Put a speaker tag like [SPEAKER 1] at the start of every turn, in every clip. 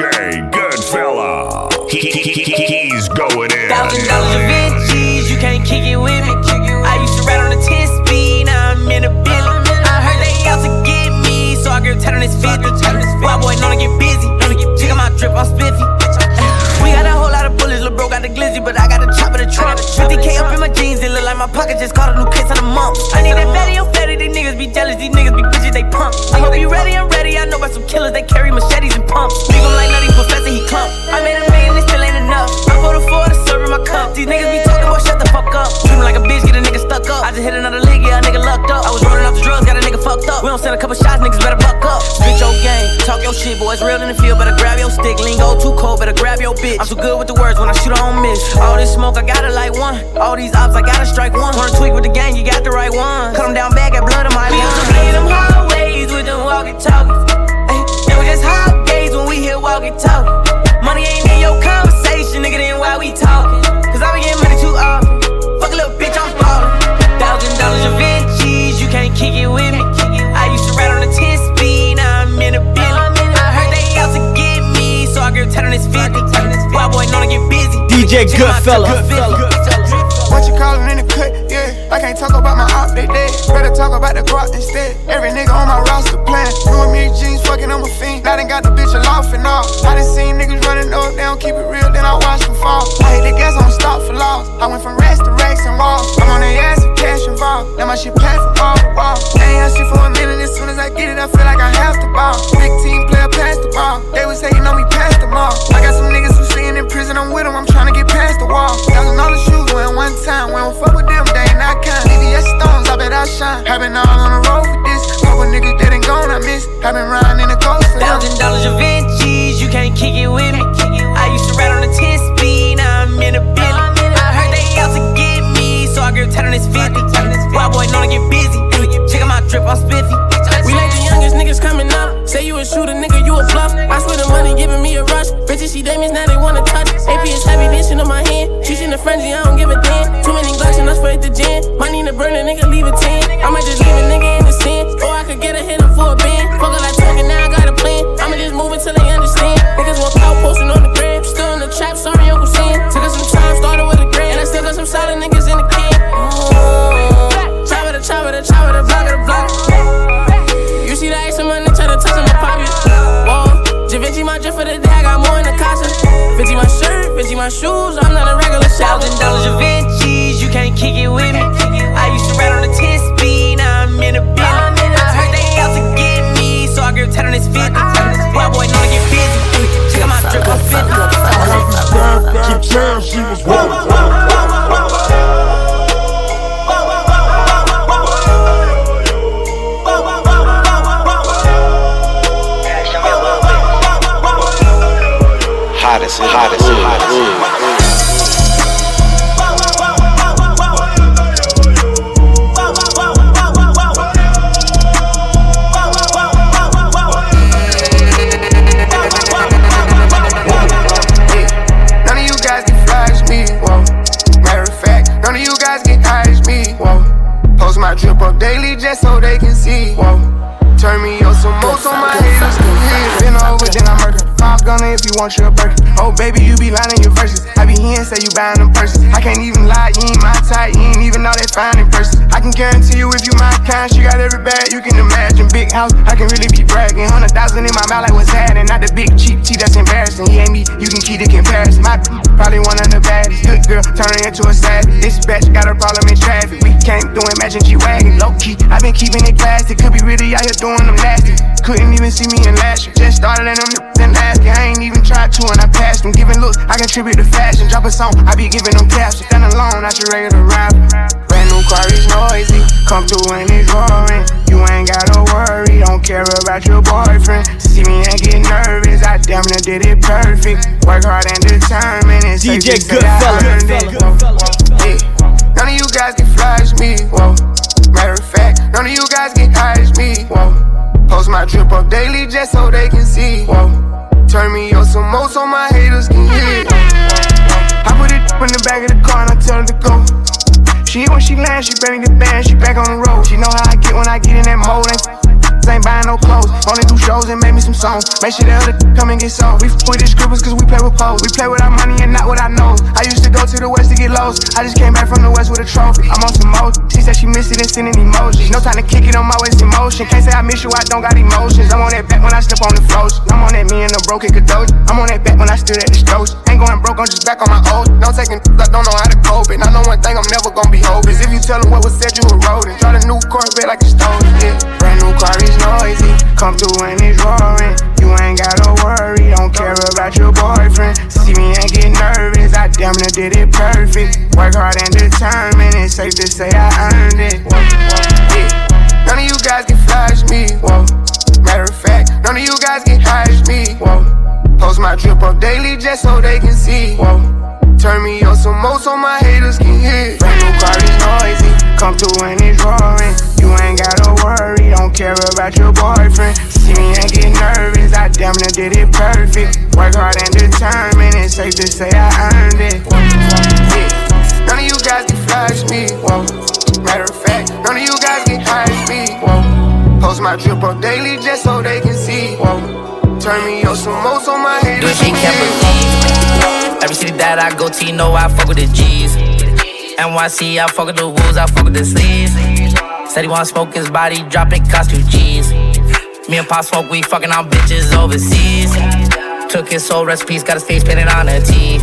[SPEAKER 1] DJ Goodfella. He, he, he, he's going in.
[SPEAKER 2] Thousand dollars of Vinci, you can't kick it with me. I used to ride on a 10 speed, now I'm in a billy. I heard they out to get me, so I grab tight on this 50. Wild boy, know to get busy. Check out my drip, I'm spiffy. We got a whole lot of bullets, lil' bro got the glizzy, but I got a chop in the trunk. 50k up in my jeans, it look like my pocket just caught a new kiss of the month. I need that fatty, I'm oh, fatty, these niggas be jealous, these niggas be bitches, they pump. I hope you ready, I'm killers, they carry machetes and pumps. Leave him like nutty professor, he clump. I made a million, it still ain't enough. I voted for the serve in my cup. These niggas be talking, boy, shut the fuck up. Treat like a bitch, get a nigga stuck up. I just hit another league, yeah, a nigga lucked up. I was rolling off the drugs, got a nigga fucked up. We don't send a couple shots, niggas better buck up. Bitch, your game, talk your shit, boys, real in the field, better grab your stick. Lingo too cold, better grab your bitch. I'm too good with the words when I shoot, I don't miss. All this smoke, I gotta light one. All these ops, I gotta strike one. Wanna tweak with the gang, you got the right one. Cut them down bad, got blood in my We used to play them hallways with them walkie talkies. It was just hot days when we hear walkie talkie. Money ain't in your conversation, nigga, then why we talking? Cause I be getting money too often. Fuck a little bitch, I'm ballin'. Thousand dollars of Vinci, you can't kick it with me. I used to ride on a 10 speed, now I'm in a billy. I heard they out to get me, so I grab tight on this 50. Wild boy, know to get busy.
[SPEAKER 3] DJ
[SPEAKER 2] my
[SPEAKER 3] Goodfella.
[SPEAKER 4] Talk about my op, they dead. Better talk about the guap instead. Every nigga on my roster plan. You and me jeans, fucking, I'm a fiend. I done got the bitch aloft and all. I done seen niggas running up, they don't keep it real, then I watch them fall. I hate the gas, I don't stop for loss. I went from racks to racks and walls. I'm on the ass with cash involved. Now my shit pass from wall to wall. Ain't had for a minute, as soon as I get it, I feel like I have to ball. Big team player, pass the ball. They was hating on me, pass them all. I got some niggas prison, I'm with them, I'm trying to get past the wall. Thousand dollar shoes, went one time, we don't fuck with them, they ain't not kind. VVS stones, I bet I shine. Have been all on the road with this. Couple niggas that ain't gone, I miss. Have been riding in the ghost for them.
[SPEAKER 2] Thousand dollars of Vinci, you can't kick it with me. I used to ride on a 10 speed, now I'm in a billy. I heard they out to get me, so I grab tight on this 50. Wild boy, know to get busy. Check out my drip, I'm spiffy.
[SPEAKER 5] We like the youngest niggas coming up. Say you a shooter, nigga, you a bluff. I swear the money giving me a rush. Bitches see Damians, now they wanna touch. Is heavy, this on my hand. She's in the frenzy, I don't give a damn. Too many and I spray the gin. Money in the burner, nigga, leave a 10. I might just leave a shoes, I'm not a regular shopper.
[SPEAKER 2] Thousand dollars of Vinci, you can't kick it with me. I used to ride on a 10 speed, now I'm in a billy. I heard they out to get me, so I grab tight on this 50. Wild boy, know to get busy. Check out my drip, I'm spiffy.
[SPEAKER 1] Keep saying she was woke.
[SPEAKER 6] Hottest, hottest, hottest.
[SPEAKER 4] You want your burger. Oh, baby, you be lying your verses. I be here and say you buying them purses. I can't even lie, you ain't my type, you ain't even know that fine in person. I can guarantee you if you my kind, she got every bag you can imagine. Big house, I can really be bragging. Hundred thousand in my mouth, like what's happening? Not the big cheap tea that's embarrassing. He ain't me, you can keep the comparison. My probably one of the baddest. Good girl, turning into a savage. This bitch got a problem in traffic. We came through, imagine G wagon. Low key, i been keeping it classy. Could be really out here doing them nasty. Couldn't even see me in last year. Just started in them then last. I ain't even tried to and I passed them. Giving looks, I contribute to fashion. Drop a song, I be giving them captions. Stand alone, not your regular rapper. New car is noisy. Come through and it's roaring. You ain't gotta worry, don't care about your boyfriend. See me and get nervous, I damn near did it perfect. Work hard and determined. And
[SPEAKER 3] DJ
[SPEAKER 4] just that I
[SPEAKER 3] Goodfella.
[SPEAKER 4] Yeah. None of you guys can flash me, whoa. Matter of fact, none of you guys can hide me, whoa. Post my drip up daily just so they can see, whoa. Turn me up some more so my haters can hear. I put it in the back of the car and I tell her to go. She when she lands, she bring the band, she back on the road. She know how I get when I get in that mode. Ain't ain't buying no clothes. Only do shows and make me some songs. Make sure the other come and get sold. We f with the scribbles cause we play with pose. We play with our money and not what our nose. I used to go to the west to get lost. I just came back from the west with a trophy. I'm on some mode. She said she missed it and sending emojis. No time to kick it on my waist emotion. Can't say I miss you, I don't got emotions. I'm on that back when I step on the floors. I'm on that me and the broke it doge. I'm on that back when I stood at the strokes. Ain't going broke, I'm just back on my old. No taking, I don't know how to cope. And I know one thing, I'm never gonna be hopeless. If you tell them what was said, you were rodent. Try a new Corvette like it's stolen. Yeah. Brand new car is noisy. Come through and it's roaring. You ain't gotta worry, don't care about your boyfriend. See me and get nervous, I damn near did it perfect. Work hard and determined, it's safe to say I earned it. Yeah. None of you guys can flash me, whoa. Matter of fact, none of you guys can hash me, whoa. Post my drip up daily just so they can see, whoa. Turn me up some more so my haters can hear. Brand new car is noisy, come through and it's roaring. You ain't gotta worry, don't care about your boyfriend. See me and get nervous, I damn near did it perfect. Work hard and determined, it's safe to say I earned it. Yeah. None of you guys can flash me, whoa. Matter of fact, none of you guys can hash me, whoa. Post my drip up daily just so they can see, whoa. Turn me up some more so my haters can
[SPEAKER 7] can't
[SPEAKER 4] hear.
[SPEAKER 7] believe. Every city that I go to, you know I fuck with the G's. NYC, I fuck with the wolves, I fuck with the sleeves. Said he wanna smoke his body, dropping cost two G's. Me and Pop smoke, we fucking on bitches overseas. Took his soul recipes, got his face painted on a T.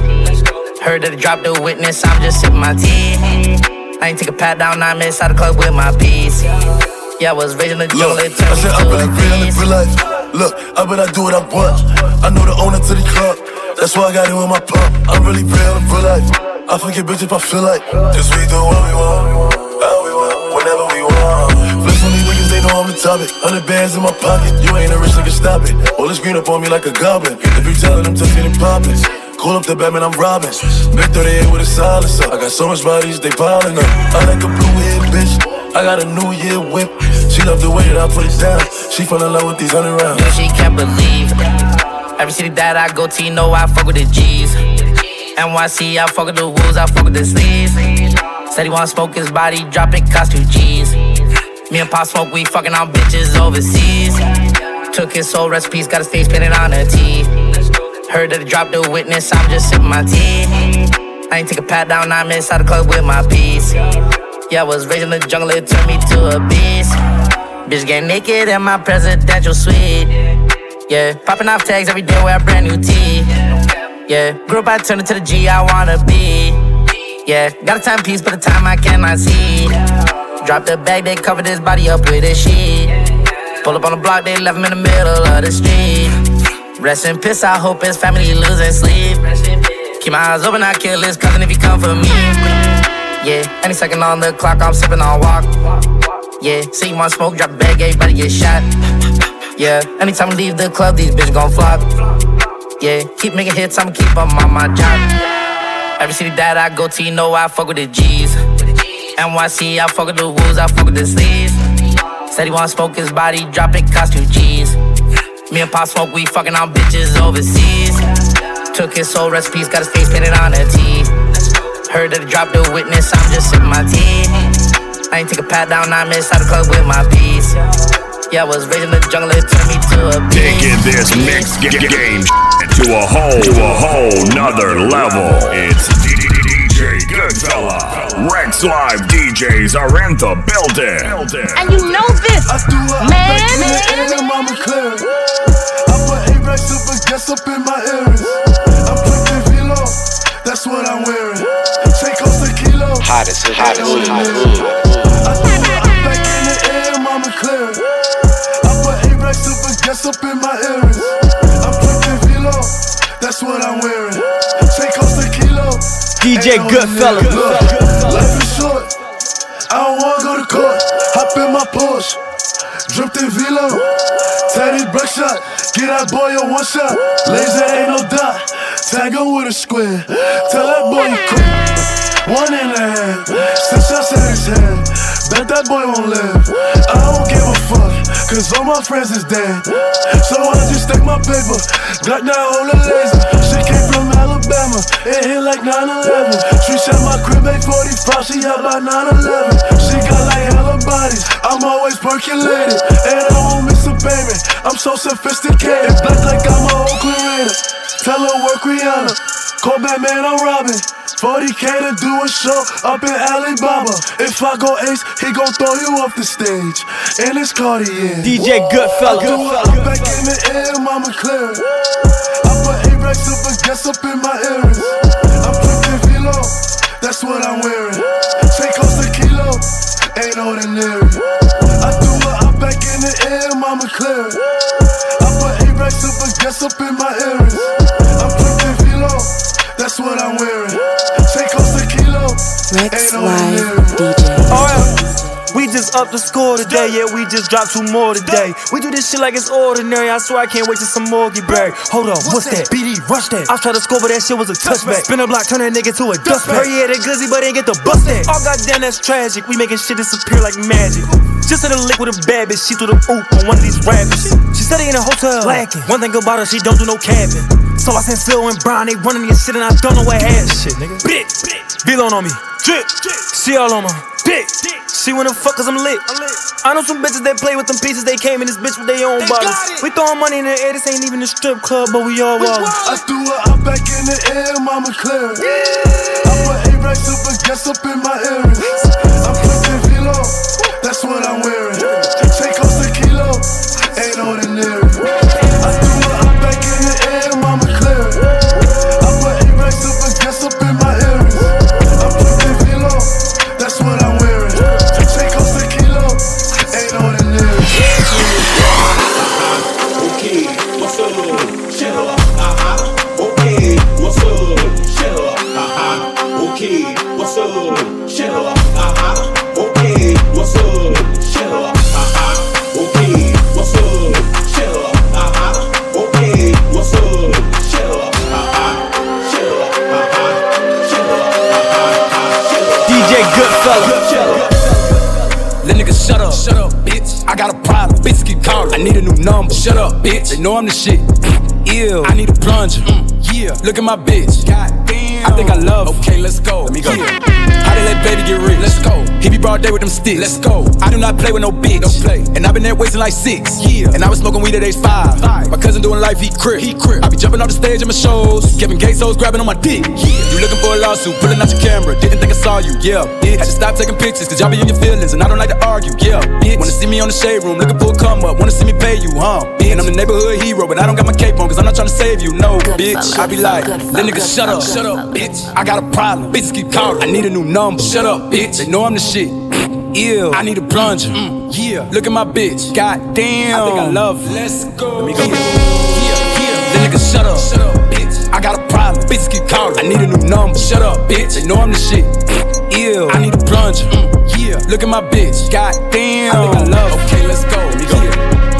[SPEAKER 7] Heard that he dropped the witness, I'm just sipping my tea. I ain't take a pat down, I'm inside the club with my piece. Yeah, I was raised in the jungle, it
[SPEAKER 8] I
[SPEAKER 7] turned me to a
[SPEAKER 8] Look, I bet I do what I want. I know the owner to the club. That's why I got it with my pump. I'm really real in real life. I forget bitch if I feel like. Cause we do what we want, how we want, whenever we want. Flex on these niggas, they know I'm the topic. Hundred bands in my pocket. You ain't a rich nigga, stop it. All this green up on me like a goblin. If you tellin' them, touch it and poppin'. Call up the Batman, I'm robbing. Big 38 with a silencer. I got so much bodies, they piling up. I like a blue head bitch. I got a new year whip. She love the way that I put it down. She fell in love with these hundred rounds.
[SPEAKER 7] Yo, she can't believe. Every city that I go to, you know I fuck with the G's. NYC, I fuck with the wolves, I fuck with the sleeves. Said he wanna smoke his body, dropping cost two G's. Me and Pop smoke, we fucking on bitches overseas. Took his soul recipes, got his face painted on a T. Heard that he dropped the witness, I'm just sipping my tea. I ain't take a pat down, I'm inside the club with my piece. Yeah, I was raised in the jungle, it turned me to a beast. Bitch get naked in my presidential suite. Yeah, popping off tags every day, wear a brand new tee. Yeah, grew up, I turned into the G I wanna be. Yeah, got a timepiece, but the time I cannot see. Drop the bag, they covered his body up with a sheet. Pull up on the block, they left him in the middle of the street. Rest in peace, I hope his family losing sleep. Keep my eyes open, I kill his cousin if he come for me. Yeah, any second on the clock, I'm sipping on walk. Yeah, see my smoke, drop bag, everybody get shot. Yeah, anytime I leave the club, these bitches gon' flop. Yeah, keep making hits, I'ma keep on my job. Every city that I go to, you know I fuck with the G's. NYC, I fuck with the wolves, I fuck with the sleeves. Said he wanna smoke his body, drop it, cost two G's. Me and Pop smoke, we fucking on bitches overseas. Took his soul recipes, got his face painted on a T. Heard that he dropped the witness, I'm just sipping my tea. I ain't take a pat down, I'm inside the club with my piece. Yeah, I was raised in the jungle, it turned me to a beast.
[SPEAKER 1] Taking this mixed ga- game to a whole, to a whole nother level. It's DJ Goodfella. Rex Live DJs are in the building.
[SPEAKER 9] And you know this,
[SPEAKER 8] I threw up
[SPEAKER 9] man.
[SPEAKER 8] back in the air and mama clearing. I put A-Rex up and gas up in my earrings. I'm drinking Velo, that's what I'm wearing. Take off the kilo.
[SPEAKER 6] Hottest, hottest, hottest.
[SPEAKER 8] I threw up in mama clearing. I put up gas up in my. I'm that's what I'm wearing. Take off the kilo.
[SPEAKER 10] DJ Goodfella.
[SPEAKER 8] Look, life is short. I don't wanna go to court. Hop in my Porsche. Dripped in Velo. Teddy break shot. Get that boy a one shot. Laser ain't no dot. Tag him with a square. Tell that boy you quit. One in the hand. Six shots at his head. Bet that boy won't live. I don't give a fuck. Cause all my friends is dead. So I just take my paper. Glock down, hold a laser. Shit came from Alabama. It hit like 9-11. She shot my crib at 45, She out by 9-11. She got like hella bodies. I'm always percolated, and I won't miss a payment. I'm so sophisticated, black like I'm a Oakland Raider. Tell her work Rihanna, call Batman, I'm Robin. 40k to do a show up in Alibaba. If I go ace, he gon' throw you off the stage. And it's Cartier.
[SPEAKER 10] DJ Goodfella.
[SPEAKER 8] I'm back in the air, mama clear. I put A-Rex up a guess up in my earrings. I'm dripping Velo, that's what I'm wearing. Say cost a kilo, ain't ordinary. I do threw her out back in the air, mama clear. I put A-Rex up a guess up in my earrings. I'm dripping Velo, that's what I'm wearing. Say cost a kilo,
[SPEAKER 9] Rex
[SPEAKER 8] ain't
[SPEAKER 9] Live
[SPEAKER 8] ordinary.
[SPEAKER 9] DJ.
[SPEAKER 11] Oh, Alright. We just up the score today, yeah, we just dropped two more today. We do this shit like it's ordinary, I swear I can't wait till some more get buried. Hold on, what's that? BD, rush that. I tried to score, but that shit was a touchback. Spin a block, turn that nigga to a dust bag. yeah, that glizzy, but ain't get the bust that. Oh, goddamn, that's tragic. We making shit disappear like magic. Just in the lick with a bad bitch, she threw the oop on one of these rappers. She said in a hotel, lacking. One thing about her, she don't do no capping. So I sent Phil and Brian, they running this shit, and I don't know what happened. Shit, nigga. Bitch, Beat on me. Drip, she all on my dick. She wanna fuck cause I'm lit. I know some bitches that play with them pieces, they came in this bitch with their own bottles. We throwing money in the air, this ain't even a strip club, but we all wild.
[SPEAKER 8] I threw her out back in the air, mama clear. I put A-Rex up a guess up in my earrings. I'm flipping Velo, that's what I'm wearing.
[SPEAKER 12] Look at my bitch. God damn. I think I love her. Okay, let's go. Let me go. How they let baby get rich? Let's go. He be broad day with them sticks. Let's go. I do not play with no bitch. Don't play. And I've been there wasting like six. Yeah. And I was smoking weed at age five. five. My cousin doing life, he crip. He crip. I be jumping off the stage at my shows. Kevin Gates hoes grabbing on my dick. Yeah. You looking for a lawsuit, pulling out your camera. Didn't think I saw you. Yeah. Bitch. Had to stop taking pictures, cause y'all be in your feelings. And I don't like to argue. Yeah. Bitch. Wanna see me on the shade room, looking for a come up. Wanna see me pay you, huh? Bitch. And I'm the neighborhood hero, but I don't got my cape on, cause I'm not trying to save you. No, bitch. I be like, let niggas shut up. Shut up, bitch. I got a problem. Bitches keep calling. I need a new number. Shut up, bitch. They know I'm the shit. Ew. I need a plunger. Mm. yeah. Look at my bitch. God damn. I think I love her. Let's go. Let Bitches keep calling. I need a new number. Shut up, bitch. They know I'm the shit. Ew. I need a plunger. Mm, yeah. Look at my bitch. God damn. I think I love her. Okay, let's go. Me go.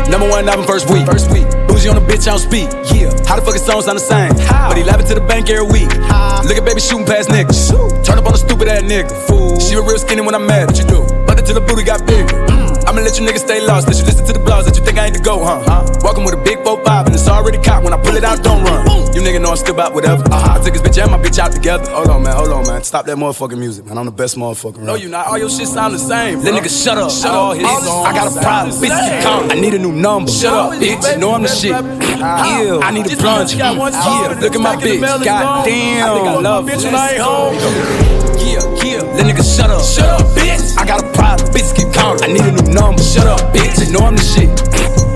[SPEAKER 12] Number one album first week. First week. Bougie on the bitch, I don't speak. Yeah. How the fuck his songs sound the same? How? But he laughing to the bank every week. How? Look at baby shooting past niggas. Turn up on a stupid ass nigga. Fool. She was real skinny when I'm mad. What you do? But until the booty got bigger. Mm. I'ma let you niggas stay lost. Let you listen to the blogs that you think I ain't to go, huh? huh? Walking with a big 4-5 and it's already caught. When I pull it out, don't run. You nigga know I'm still about whatever. Uh-huh. I took his bitch and my bitch out together. Hold on, man. Hold on, man. Stop that motherfucking music, man. I'm the best motherfucker. No, you not. All your shit sound the same. Let niggas shut up. Shut up. I got a problem. Bitch, calling. I need a new number. Shut up, bitch. You know I'm the shit. Ew. I need a plunger. Yeah. Look at my bitch. God damn. I think I love bitch when I ain't home. Yeah, yeah. Let niggas shut up. Shut up, bitch. I got a problem. Bitch, keep calling. I need a new number. Shut up, bitch. They know I'm the shit.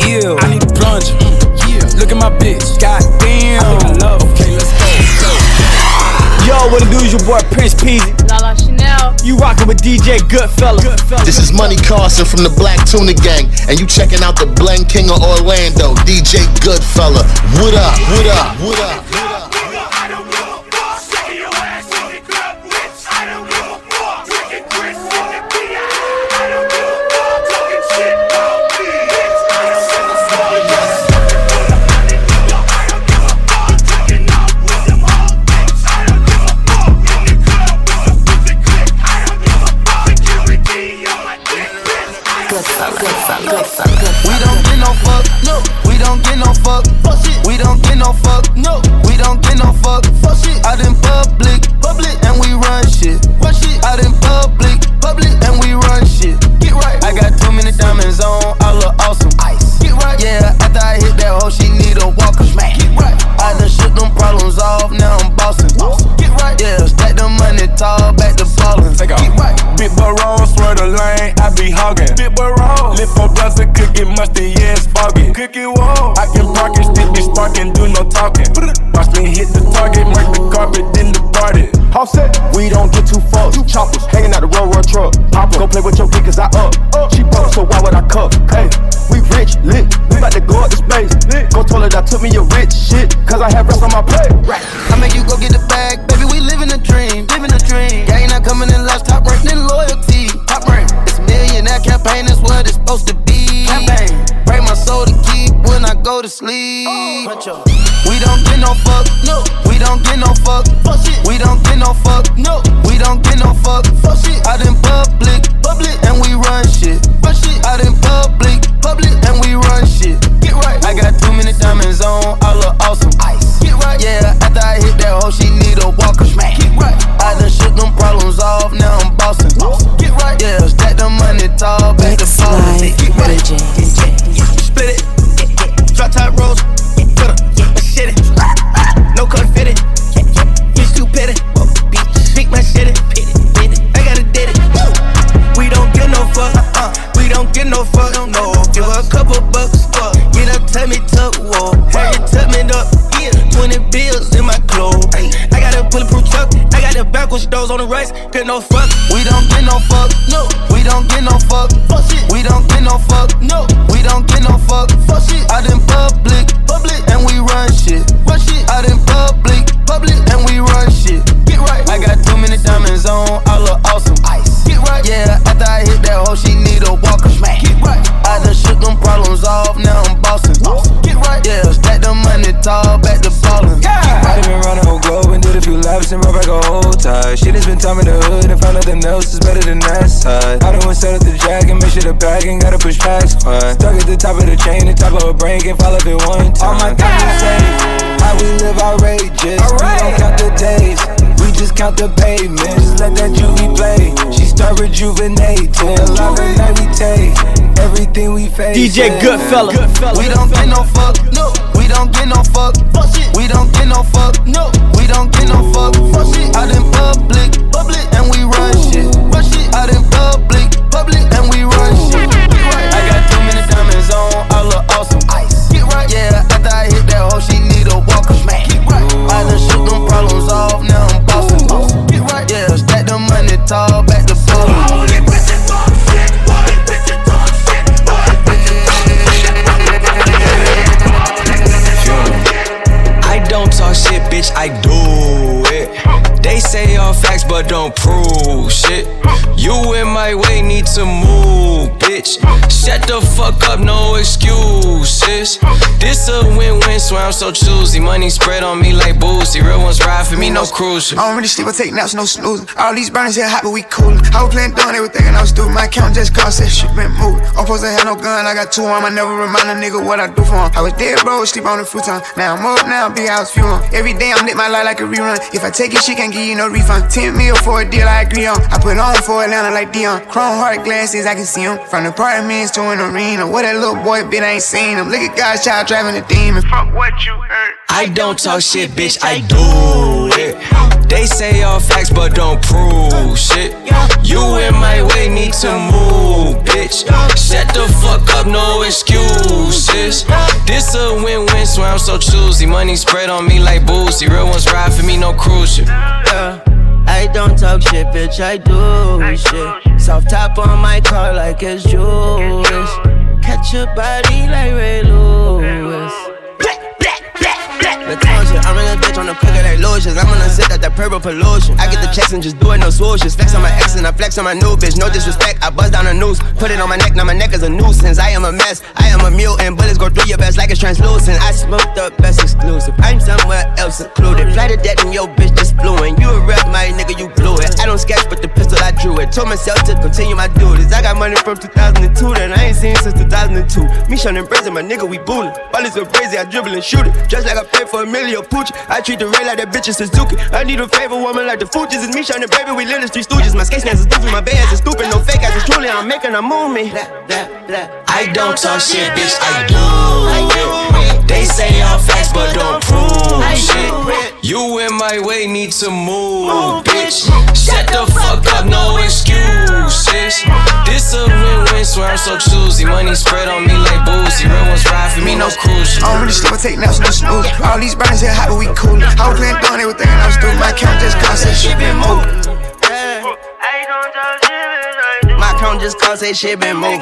[SPEAKER 12] Ew. I need a plunger. Mm, yeah. Look at my bitch. God damn. I think I love. Okay, let's go.
[SPEAKER 10] Yo, what it do is your boy Prince Peasy.
[SPEAKER 13] Lala Chanel.
[SPEAKER 10] You rockin' with DJ Goodfella.
[SPEAKER 14] This is Money Carson from the Black Tuna Gang, and you checking out the Blend King of Orlando, DJ Goodfella. What up? What up? What up?
[SPEAKER 15] We
[SPEAKER 9] it's foggy. Cookie wall, I can park and still be sparking, do no talking. Watch me hit the target, mark the carpet, then departed.
[SPEAKER 13] Offset, we don't get too fucked. Two choppers hanging out the road, road truck. Pop go play with your kid, cause I up. She broke, so why would I cuff? Hey, we rich, lit. We about to go up to space. Go toilet, I took me a rich shit, cause I have rest on my plate.
[SPEAKER 15] I make you go get the bag, baby. We living a dream, living a dream. Gang not coming in last, top rank, then loyalty. Top rank. It's a millionaire campaign, that's what it's supposed to be. Sleep. We don't get no fuck, no. We don't get no fuck, fuck shit. We don't get no fuck, no. No
[SPEAKER 16] top of the chain, the top of a brain, can't fall if it one time. All my diamonds safe, how we live outrageous. We don't count the days, we just count the pavement. Just let that juvie play. She start rejuvenating. Alive at night we take everything we face.
[SPEAKER 10] DJ Goodfella.
[SPEAKER 15] We don't get no fuck. No. We don't get no fuck. Fuck shit. We don't get no fuck. No. We don't get no fuck. Fuck shit. Out in public. Public. And we run shit. Run shit. Out in public. Public. And we
[SPEAKER 17] move, bitch. Shut the fuck up, no excuses. This a win-win, swear I'm so choosy. Money spread on me like boozy. Real ones ride for me, no cruising.
[SPEAKER 18] I don't really sleep, I take naps, no snoozing. All these burners here hot, but we coolin'. I was playing doing everything and I was stupid. My account just cost that shit been moved. I'm supposed to have no gun, I got two on. I never remind a nigga what I do for him. I was dead, bro, sleep on the futon. Now I'm up, now big house fueling. Every day I'm lit my life like a rerun. If I take it, she can't give you no refund. 10 mil for a deal I agree on. I put on for Atlanta like Deion. Chrome heart glasses, I can see them. From the apartments to an arena. What that little boy bit, I ain't seen him. Look at God's child driving a demon. Fuck what you heard.
[SPEAKER 17] I don't talk shit, bitch, I do it. They say all facts, but don't prove shit. You in my way, need to move, bitch. Shut the fuck up, no excuses. This a win-win, swear I'm so choosy. Money spread on me like boozy. Real ones ride for me, no cruising.
[SPEAKER 15] Yeah. I don't talk shit, bitch, I do shit. Soft top on my car like it's Jewish. Catch your body like Ray Lewis. Latasha, I'm in a bitch on the cooker like lotions. I'm gonna sit at that purple pollution. I get the checks and just do it, no swooshes. Flex on my ex and I flex on my new bitch. No disrespect, I buzz down a noose. Put it on my neck, now my neck is a nuisance. I am a mess, I am a mutant. Bullets go through your vest like it's translucent. I smoked up best exclusive. I'm somewhere else secluded. Fly to death and your bitch just fluent. You a rep, my nigga, you blew it. I don't sketch, but the pistol I drew it. Told myself to continue my duties. I got money from 2002 that I ain't seen since 2002. Me shun and brazen, my nigga, we. All is so crazy, I dribble and shoot it. Just like I paid for Emilio Pucci. I treat the rail like that bitch is Suzuki. I need a favor woman like the Fugees. It's me shining, baby. We live the street stooges. My skate stands is goofy. My bands is stupid. No fake ass is truly. I'm making a move me.
[SPEAKER 17] I don't talk shit, bitch, I do it. They say all facts, but don't prove shit. You in my way, need to move, bitch. Shut the fuck up, no excuse. so choosy. Money spread on me like boozy. Real ones ride for me, no cruise.
[SPEAKER 18] I don't really sleep, I take naps, no snooze. All these bodies here hot, but we cool. I was playing doing everything and I was doing my count just cause that shit been moving.
[SPEAKER 15] My count just cause that shit been moving.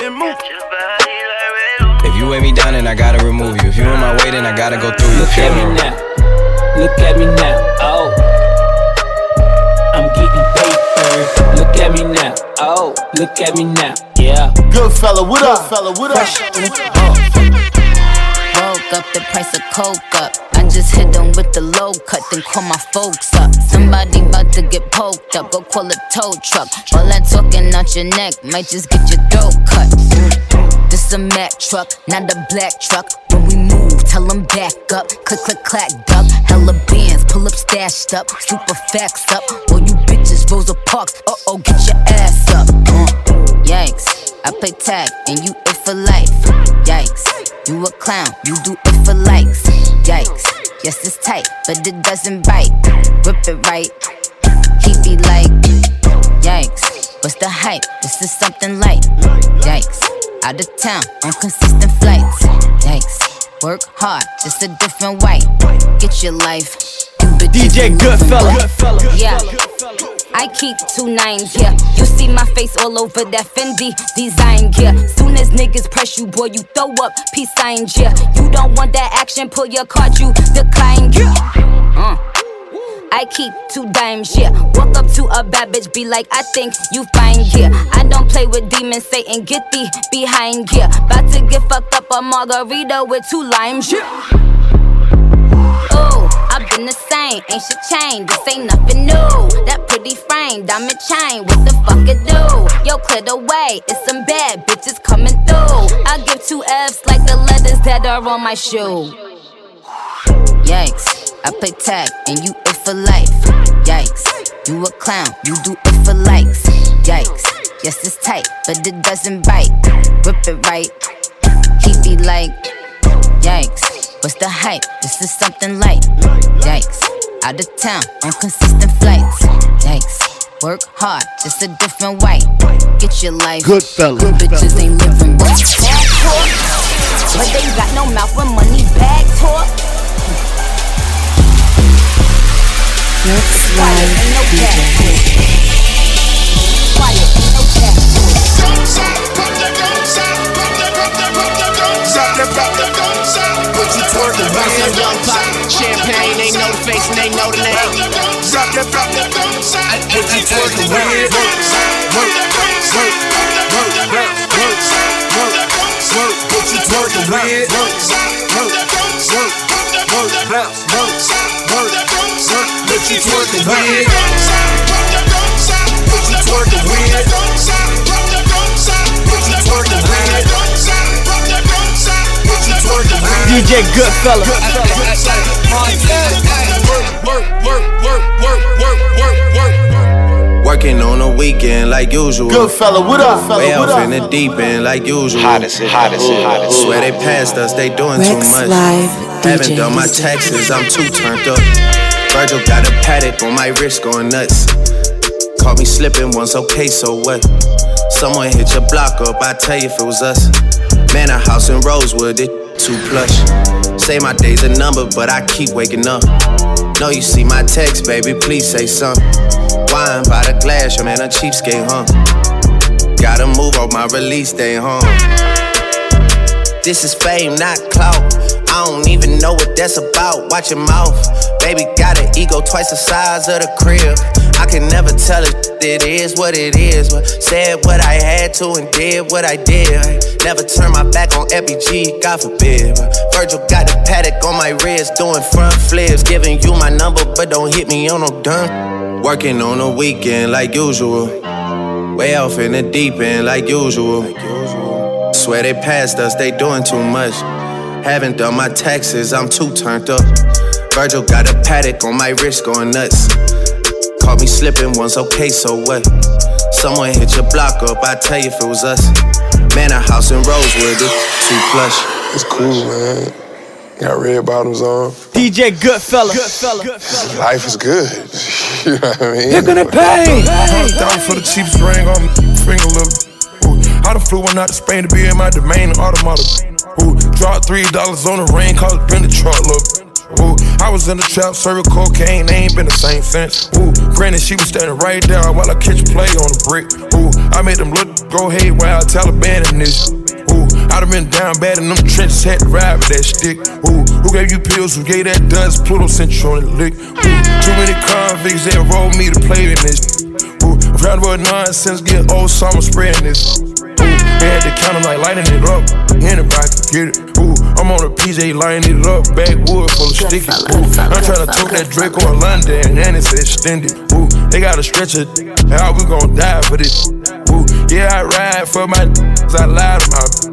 [SPEAKER 17] If you weigh me down, then I gotta remove you. If you in my way, then I gotta go through you.
[SPEAKER 19] Look at me now. Look at me now. Oh. I'm getting paper. Look at me now. Oh. Look at me now. Yeah.
[SPEAKER 14] Good fella, what up, fella, what up?
[SPEAKER 20] Woke up the price of coke up. I just hit them with the low cut, then call my folks up. Somebody about to get poked up, go call a tow truck. All that talking out your neck might just get your throat cut. This a Mack truck, not a black truck. When we move, tell them back up. Click, click, clack, duck. Hella bands, pull up, stashed up. Super facts up. All you bitches, Rosa Parks. Uh oh, get your ass up. Uh, yikes. I play tag and you it for life. Yikes. You a clown, you do it for likes. Yikes. Yes, it's tight, but it doesn't bite. Rip it right. He be like, yikes. What's the hype? This is something light. Yikes. Out of town on consistent flights. Yikes. Work hard, just a different way. Get your life.
[SPEAKER 10] DJ Goodfella.
[SPEAKER 20] Yeah. I keep two nines here. You see my face all over that Fendi design gear. Soon as niggas press you, boy, you throw up peace signs, yeah. You don't want that action, pull your card, you decline, yeah. Uh. I keep two dimes, yeah. Walk up to a bad bitch, be like, I think you fine, yeah. I don't play with demons, Satan, get thee behind, yeah. About to get fucked up a margarita with two limes, yeah. Ooh, I've been the same, ain't shit changed. This ain't nothing new. That pretty frame, diamond chain, what the fuck it do? Yo, clear the way, it's some bad bitches coming through. I give two F's like the letters that are on my shoe. Yikes, I play tag and you it for life. Yikes, you a clown, you do it for likes. Yikes, yes it's tight, but it doesn't bite. Rip it right, he be like, yikes, what's the hype? This is something light. Yikes, out of town on consistent flights. Yikes, work hard, just a different way. Get your life.
[SPEAKER 14] Good fella.
[SPEAKER 20] Good bitches ain't living right. Bad talk, but they got no mouth when money bag talk.
[SPEAKER 21] Next
[SPEAKER 20] Quiet,
[SPEAKER 21] live
[SPEAKER 20] ain't no cat
[SPEAKER 21] DJ.
[SPEAKER 20] Quiet, ain't no cat
[SPEAKER 15] What you twerking with? Some young pop, champagne, they know the face and they know the name. Drop that, drop that, What you twerking with? Work, work, work, work, work, work, work, work. What you twerking with? Work, work, work, work, work, work, work. What you twerking with? What you twerking with? What you twerking with? What you twerking with?
[SPEAKER 10] DJ Goodfella.
[SPEAKER 22] Working on a weekend like usual.
[SPEAKER 14] Good fella, what up, fella?
[SPEAKER 22] Way
[SPEAKER 14] What
[SPEAKER 22] off
[SPEAKER 14] up?
[SPEAKER 22] in the deep end like usual.
[SPEAKER 6] Hottest, hottest, hottest.
[SPEAKER 22] Swear they passed us, they doing too much.
[SPEAKER 21] Live
[SPEAKER 22] Haven't
[SPEAKER 21] DJ
[SPEAKER 22] done my taxes, I'm too turned up. Virgil got a Patek on my wrist going nuts. Caught me slipping once, okay, so what? Someone hit your block up, I tell you if it was us. Man, a house in Rosewood, it too plush. Say my day's a number, but I keep waking up. Know you see my text, baby, please say something. Wine by the glass, your man a cheapskate, huh? Gotta move on my release day, huh? This is fame, not clout. I don't even know what that's about. Watch your mouth. Baby got an ego twice the size of the crib. I can never tell it, it is what it is. But said what I had to and did what I did. Never turn my back on FBG, God forbid. Virgil got the Patek on my wrist, doing front flips. Giving you my number, but don't hit me on no done. Working on a weekend like usual. Way off in the deep end like usual. Swear they passed us, they doing too much. Haven't done my taxes, I'm too turned up. Virgil got a Patek on my wrist going nuts. Caught me slipping once, okay, so what? Someone hit your block up, I tell you if it was us. Man, a house in Rosewood, it too plush.
[SPEAKER 23] It's cool, man. Got red bottoms on.
[SPEAKER 10] DJ Goodfella.
[SPEAKER 23] Life is good.
[SPEAKER 21] You know what I mean?
[SPEAKER 23] You're gonna pay.
[SPEAKER 24] Hundred thousand for the cheapest ring on my finger, look. Ooh, I done flew one out to Spain to be in my domain, automata. Ooh, dropped three dollars on the ring, cause it been the truck, look. Was in the trap, serving cocaine, they ain't been the same since. Ooh, granted, she was standing right there while I catch play on the brick. Ooh, I made them look, go haywire, Taliban in this. Ooh, I done been down bad in them trenches, had to ride with that stick. Ooh, who gave you pills? Who gave that dust? Pluto sent you on the lick. Ooh, too many convicts that rolled me to play in this. Ooh, round about nonsense, get old, I'm spreading this. Ooh, they had to count 'em like lighting it up. Anybody can get it. Ooh, I'm on a PJ lighting it up. Backwood full of sticky. Ooh, I'm trying to tote that Draco in London and it's extended. Ooh, they got a stretcher. How we gon' die for this? Ooh, yeah, I ride for my I lied to my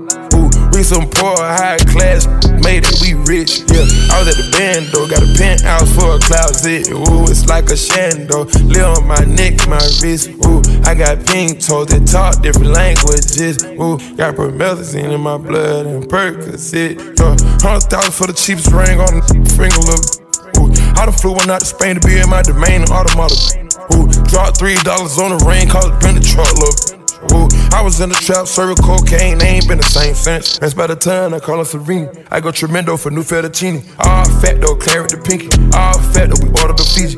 [SPEAKER 24] we some poor, high class, made it, we rich. Yeah, I was at the band though, got a penthouse for a closet. Ooh, it's like a shando. Live on my neck, my wrist. Ooh, I got pink toes that talk different languages. Ooh, got promethazine in my blood and Percocet. Yeah, hundred thousand for the cheapest ring on the finger, look. Ooh, I done flew one out to Spain to be in my domain, automata. Ooh, dropped three dollars on the ring, cause it been the truck, look. Ooh, I was in the trap, serving cocaine, they ain't been the same since. That's by the time I call her Serena. I go tremendo for new fettuccine. All fat though, claret the pinky. All fat though, we order the Fiji.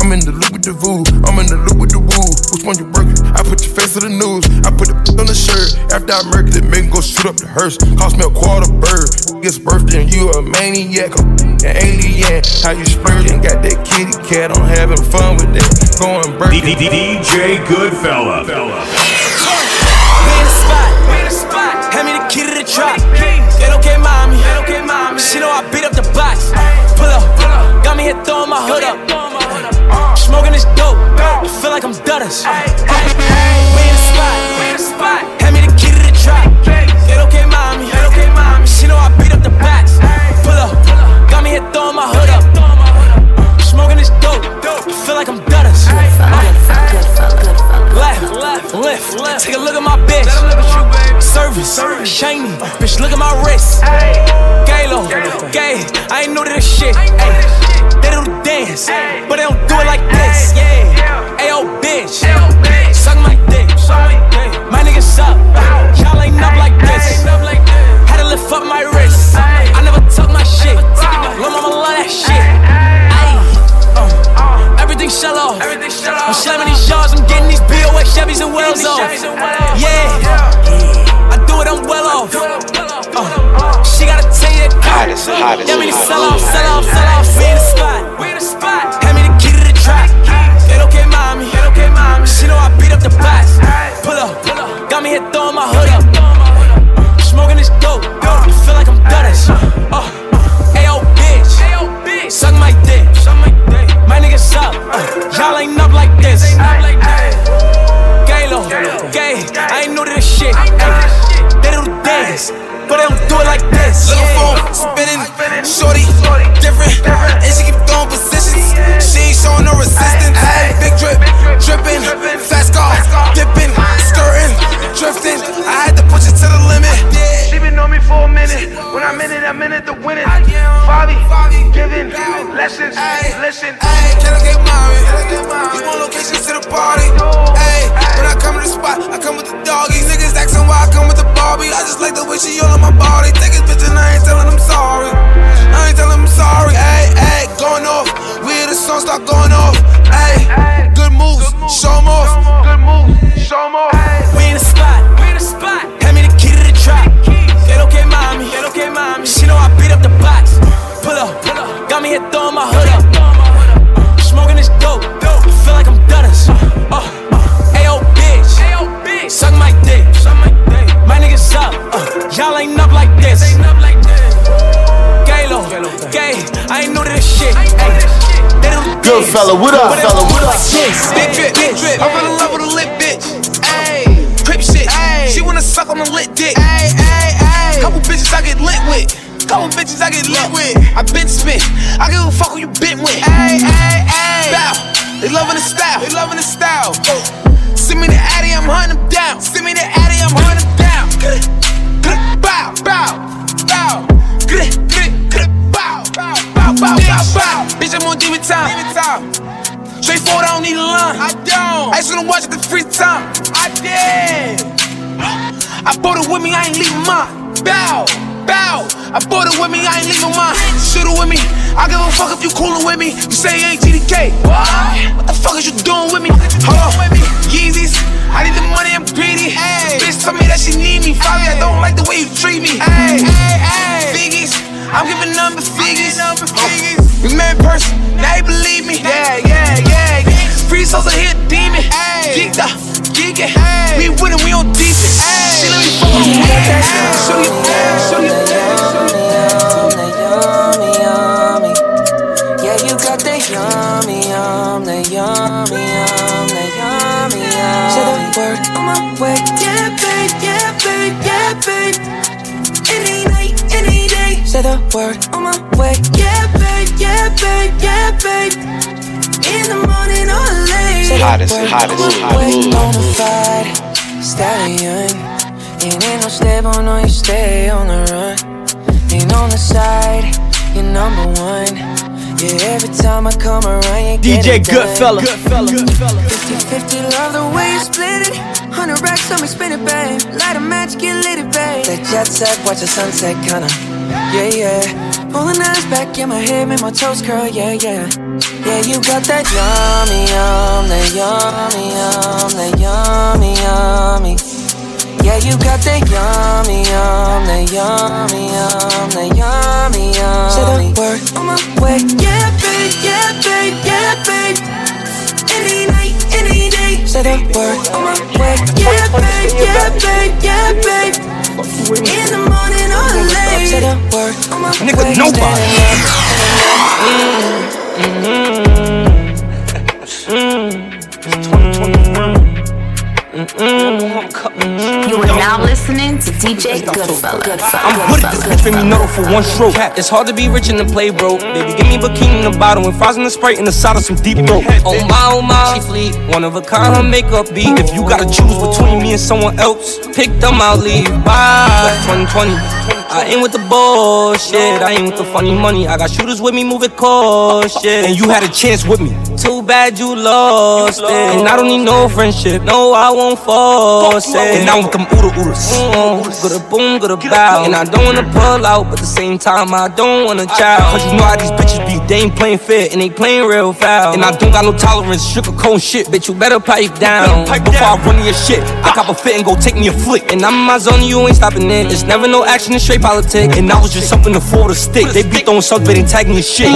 [SPEAKER 24] I'm in the loop with the voodoo, I'm in the loop with the woo. Which one you working? I put your face to the news, I put the on the shirt. After I murk it, make go shoot up the hearse. Cost me a quarter bird. Gets birthday and you a maniac, an alien. How you splurging? Got that kitty cat, I'm having fun with that. Going birthday.
[SPEAKER 1] DJ Goodfella.
[SPEAKER 7] We the key to the drop. Get okay, mommy. She know I beat up the box. Pull up. Got me here throwing my hood up. Smoking this dope. I feel like I'm Dutters. We in the spot. Hand me the key to the okay, mommy. Get okay, mommy. She know I beat up the box. Pull up. Got me here throwing my hood up. Smoking this dope. I feel like I'm Dutters. Left, left, left, left. Take a look at my bitch. Service, shiny. Bitch, look at my wrist. Galo, gay. I ain't to this shit. Ay. They do the dance, but they don't do it like this.
[SPEAKER 25] Fabi, giving lessons, listen.
[SPEAKER 26] Can I get mine? You want locations to the party? Hey, when I come to the spot, I come with the doggies. Niggas asking why I come with the Barbie. I just like the way she all on my body. Take his bitch and I ain't telling them sorry. I ain't telling them sorry. Hey, hey, going off. We hear the song start going off. Hey, good moves, show off.
[SPEAKER 25] Good move,
[SPEAKER 7] y'all ain't up like this. Galo, gay, I ain't new to this shit. Ay, they do the
[SPEAKER 14] Good fella, what up, fella,
[SPEAKER 7] don't
[SPEAKER 14] what up?
[SPEAKER 26] Big drip, big drip. I fell in love with a lit bitch. Ayy, crip shit. She wanna suck on a lit dick. Ayy, ayy, ayy. Couple bitches I get lit with. Couple bitches I get lit with. I been spit. I give a fuck who you been with. Ayy, ayy, ayy. Bow. They loving the style. They loving the style. Send me the Addy, I'm hunting I bought it with me, I ain't leaving mine. Bow, bow. I bought it with me, I ain't leaving mine. Shoot it with me. I give a fuck if you coolin' with me. You say you ain't GDK. What? What the fuck is you doing with me? Hold on. Yeezys. I need the money, I'm greedy. Ay. Bitch told me that she need me. Fabi, I don't like the way you treat me. Ay. Figgies. I'm giving number figures. Number figures. We met in person, now you believe me. Yeah, yeah, yeah. yeah. Free souls are here, demon. Geeked up, geeking. We winning, we on defense. She let me fuck on the weekend. Show you, show you,
[SPEAKER 27] Yeah, you got that yummy, yum, that yummy, yum, that yummy, yum. Say the word on my way. Yeah, babe, yeah, babe, yeah, babe. Any night, any day. Say the word on my way. Yeah, babe, yeah, babe, yeah, babe. In the morning or late. Say the
[SPEAKER 6] Hottest,
[SPEAKER 27] word
[SPEAKER 6] hottest,
[SPEAKER 27] on my
[SPEAKER 6] hottest.
[SPEAKER 27] way. Bonafide stallion. Ain't ain't no stable, no, you stay on the run. Ain't on the side, you're number one. Yeah, every time I come around, you
[SPEAKER 3] DJ
[SPEAKER 27] get it done.
[SPEAKER 3] Goodfella.
[SPEAKER 27] 50-50, love the way you split it. 100 racks on me, spin it, babe. Light a match, get lit, it, babe. That jet set, watch the sunset, kinda. Yeah, yeah. Pulling eyes back in my head, make my toes curl, yeah, yeah. Yeah, you got that yummy, yum, that yummy, yum, that yummy, yummy. Yeah, you got that yummy, yum, that yummy, yum, that yummy, yummy. Say the word on my way. Yeah, babe, yeah, babe, yeah, babe. Any night, any day. Say the word on my way. Yeah, babe, yeah, babe, yeah, babe. In the morning or late. Nigga, nobody. Mm-hmm. Mm-hmm.
[SPEAKER 26] 2021. Mm-mm.
[SPEAKER 20] You are now listening to DJ Goodfella.
[SPEAKER 28] I'm hooded, this bitch me know for one stroke. It's hard to be rich in the play, bro. Baby, give me bikini in the bottle and fries in the sprite and the side of some deep throat. Oh my, oh my, she fleet. One of a kind, her makeup beat. If you gotta choose between me and someone else, pick them, I'll leave. Bye. 2020. I ain't with the bullshit. I ain't with the funny money. I got shooters with me moving cautious. And you had a chance with me. Too bad you lost it. And I don't need no friendship. No, I won't force it. And now with them ooda oodas. Mm, Good a boom, good a bow. And I don't wanna pull out, but at the same time, I don't wanna chow. Cause you know how these bitches be. They ain't playing fair and they playing real foul. And I don't got no tolerance, sugar cone shit. Bitch, you better pipe down. Before I run to your shit, I cop a fit and go take me a flick. And I'm in my zone, you ain't stopping it. It's never no action in straight politic. And I was just something to fall to stick. They be throwing sunbait and tagging your shit.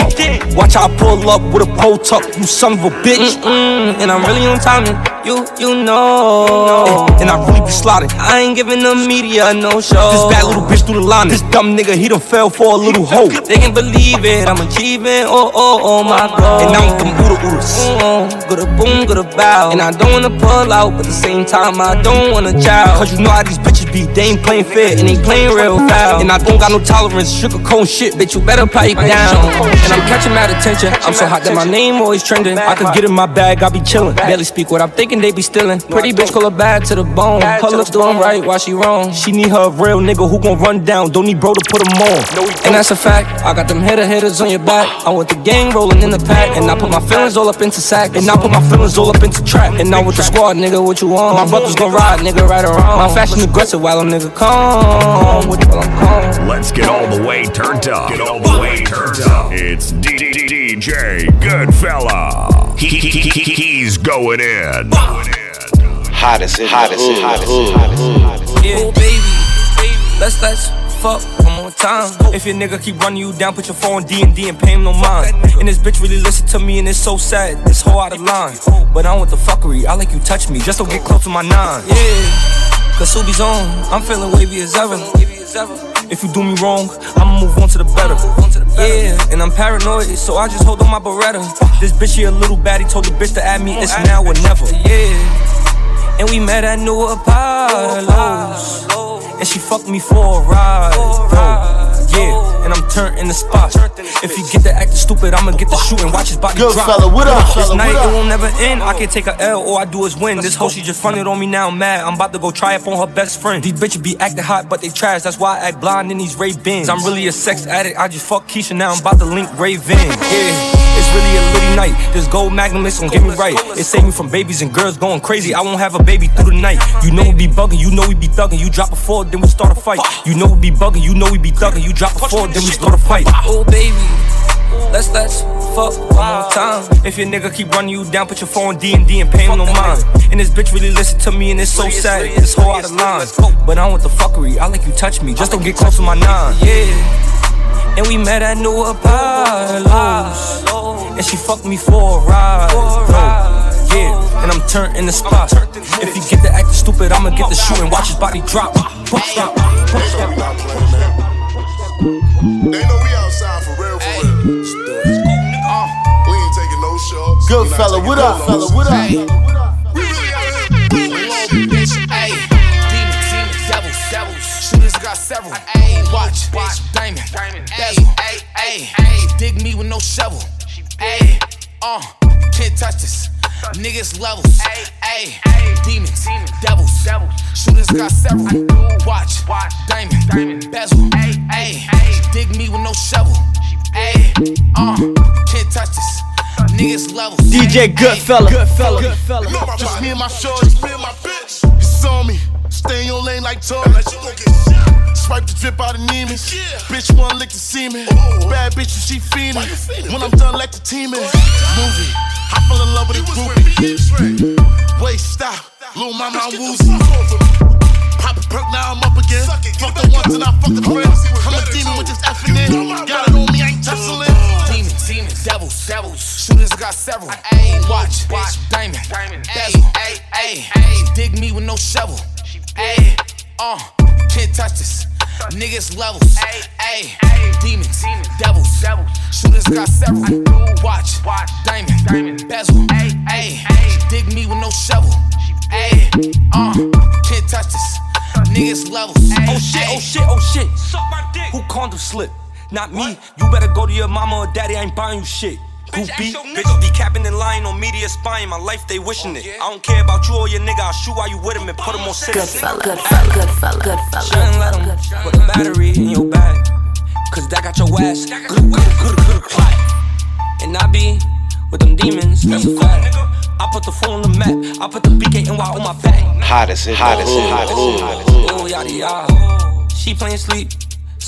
[SPEAKER 28] Watch how I pull up with a pole tuck, you son of a bitch. Mm-mm, and I'm really on timing. You, you know. And I really be slotted. I ain't giving the media no show. This bad little bitch through the line. This dumb nigga, he done fell for a little hoe. They can't believe it, I'm achieving. Oh, oh, oh my god. And I'm them ooda oodas. Mm, good a boom, good a bow. And I don't wanna pull out, but at the same time, I don't wanna chow. Cause you know how these bitches be. They ain't playing fair and they playing real foul. And I don't got no tolerance, sugar cone shit, bitch. You better pipe down. And I'm catching mad attention. I'm so hot that my name always trending. I could get in my bag, I be chillin'. Barely speak what I'm thinking, they be stealing. Pretty bitch, call her bad to the bone. Her looks doing right while she wrong. She need her real nigga who gon' run down. Don't need bro to put him on. And that's a fact. I got them hitter hitters on your back. I want the gang rolling in the pack. And I put my feelings all up into sack. And I put my feelings all up into trap. And now with the squad, nigga, what you want? My brothers gon' ride, nigga, right or wrong. My fashion aggressive while a nigga calm. While I'm calm.
[SPEAKER 1] Let's get all the way turned up. Get all the way turned up. It's DJ Goodfella. He, he, he, he- he's going in.
[SPEAKER 6] Hottest, hottest, hottest, hottest.
[SPEAKER 28] Yeah, baby, let's let's fuck one more time. If your nigga keep running you down, put your phone D and D and pay him no mind. And this bitch really listen to me and it's so sad. This whole out of line, but I want the fuckery. I like you touch me, just don't get close to my nine. Yeah, cause Subi's on. I'm feeling wavy as ever. If you do me wrong, I'ma move on to the better. Yeah, and I'm paranoid, so I just hold on my Beretta. This bitch here a little baddie told the bitch to add me. It's now or never. Yeah. And we met at New Apollo's. And she fucked me for a ride. Bro. Yeah, and I'm turned in the spot. If you get the acting stupid, I'ma get the shooting. Watch his body
[SPEAKER 13] Good
[SPEAKER 28] drop.
[SPEAKER 13] fella, what up,
[SPEAKER 28] This night it won't never end. I can take a L, all I do is win. This hoe she just fronted on me now. I'm mad. I'm about to go try up on her best friend. These bitches be acting hot, but they trash. That's why I act blind in these Ray Bins. I'm really a sex addict. I just fuck Keisha now. I'm about to link Ray Vin. Yeah. It's
[SPEAKER 29] it's really a litty night. This gold magnum is gon' get me right. It saved me from babies and girls going crazy. I won't have a baby through the night. You know we be bugging, you know we be thugging. You drop a four, then we start a fight. You know we be bugging, you know we be thugging. You drop a four, then we start a fight.
[SPEAKER 28] Oh baby. Let's let's fuck one more time. If your nigga keep running you down, put your phone D and D and pay him no mind. And this bitch really listen to me and it's so sad. This whole out of line. But I don't want the fuckery. I like you touch me. Just don't get close to my nine. Yeah. And we met at New Apollo's. And she fucked me for a ride. No. Yeah, and I'm turned in the spot. If you get the acting stupid, I'ma get the and Watch his body drop. Stop.
[SPEAKER 14] They know we outside for real, for real. We ain't taking no shots.
[SPEAKER 13] Good fella, what up, fella, what up?
[SPEAKER 14] We really out here.
[SPEAKER 26] Several. Ayy, watch, watch, diamond, diamond, bezel. Ayy, ayy, ayy, dig me with no shovel. Ayy, uh, can't touch this. Niggas levels. Ayy, demons, devils, devils. Shooters got several. Watch, watch, diamond, diamond, bezel. Ayy, dig me with no shovel. Ayy, uh, can't touch this. Niggas levels.
[SPEAKER 10] DJ Goodfella.
[SPEAKER 14] Goodfella. Goodfella. Just me and my shorty. Me and my bitch. You saw me. Stay in your lane like Tory. Swipe the drip out of Neiman's. Bitch one lick the semen. Bad bitch and she fiendin'. When I'm done, let the team in. Movie. I fell in love with a groupie. Wait, stop. Little mama, I'm woozy. Pop a perk, now I'm up again. Fuck the once and I fuck the friends. I'm a demon with this effing in. Got it on me, I ain't tussling.
[SPEAKER 26] Demons, demons, devils, devils. Shooters got several. Ayy, watch, watch, diamond, diamond, bezel. Ayy, ayy, ayy, dig me with no shovel. Ayy, uh, can't touch this. Niggas levels. Ayy, demons, devils, devils. Shooters got several. Watch, watch, diamond, diamond, bezel. Ayy, dig me with no shovel. Ayy, uh, can't touch this. Niggas levels.
[SPEAKER 28] Oh shit, oh shit, oh shit. Who condom slip? Not me. You better go to your mama or daddy. I ain't buying you shit. Goopy. Bitches be capping and lying on media spying. My life, they wishing it. I don't care about you or your nigga. I'll shoot while you with him and put him on citizen.
[SPEAKER 20] Good fella, good fella, good fella, good fella.
[SPEAKER 28] Shouldn't let him put a battery in your bag. Cause that got your ass. Good, good, good, good, clap. And I be with them demons. That's a fact. I put the phone on the map. I put the BKNY on my back.
[SPEAKER 6] Hottest hottest hottest hottest
[SPEAKER 28] Oh, yada yada. She playing sleep,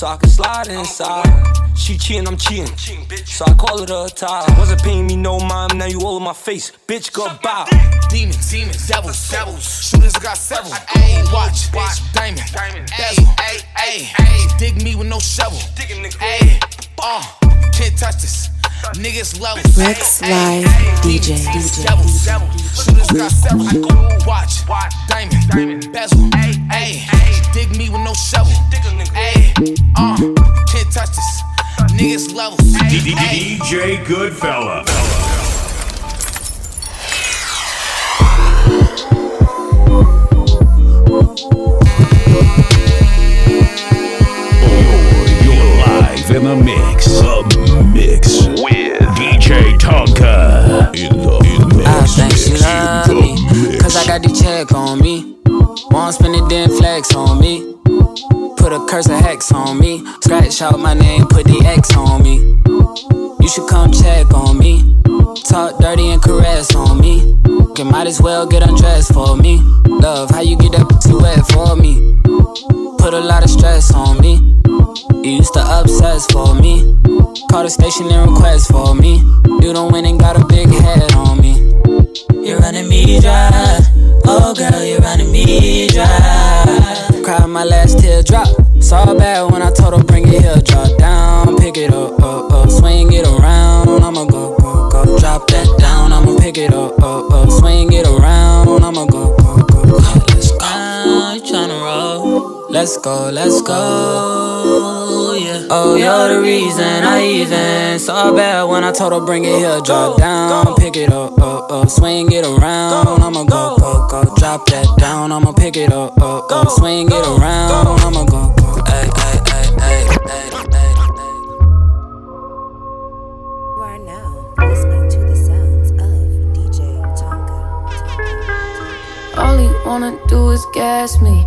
[SPEAKER 28] so I can slide inside. She cheating, I'm cheating, so I call it a tie. Wasn't paying me no mind, now you all in my face. Bitch, goodbye.
[SPEAKER 26] Demons, demons, devils, devils. Shooters got several. Ayy, watch, watch, diamond, diamond, bezel. Ayy, ayy, ayy, dig me with no shovel. Ayy, uh, can't touch this. Niggas levels.
[SPEAKER 30] Rex Live DJ.
[SPEAKER 26] Devils, devils. Shooters got several. Watch, watch, diamond, diamond, bezel. Ayy, dig me with no shovel. Ayy, uh, can't touch this. Niggas levels.
[SPEAKER 1] DJ Goodfella. You're in the mix. The mix with DJ Tonka. In the, in the
[SPEAKER 30] I think she love me, cause I got the check on me. Won't spend it, then flex on me. Put a curse of hex on me. Scratch out my name, put the X on me. You should come check on me. Talk dirty and caress on me. You might as well get undressed for me. Love, how you get that too wet for me? Put a lot of stress on me. You used to obsess for me. Call the station and request for me. You don't win and got a big head on me. You're running me dry. Oh girl, you're running me dry. Cried my last teardrop. Saw bad when I told her bring it here. Drop down, pick it up, up, up, swing it around. I'ma go, go, go. Drop that down, I'ma pick it up, up, up, swing it around. I'ma go, Let's go, let's go. Yeah. Oh, you're the reason I even saw bad when I told her bring it here. Drop down, pick it up, up, up, swing it around. I'ma go, go, go. Drop that down, I'ma pick it up, up, up, swing it around. I'ma go, go. Ay, ay, ay, ay, ay.
[SPEAKER 21] All he wanna do is gas me.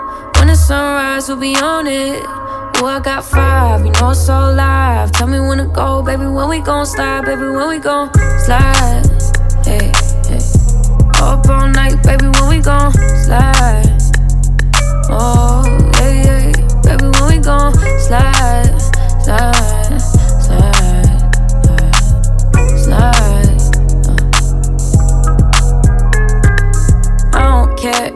[SPEAKER 21] When the sunrise, we'll be on it. Oh, I got five, you know it's all live. Tell me when to go, baby, when we gon' slide, baby, when we gon' slide. Hey, hey. Up all night, baby, when we gon' slide. Oh, yeah, yeah, baby, when we gon' slide, slide, slide,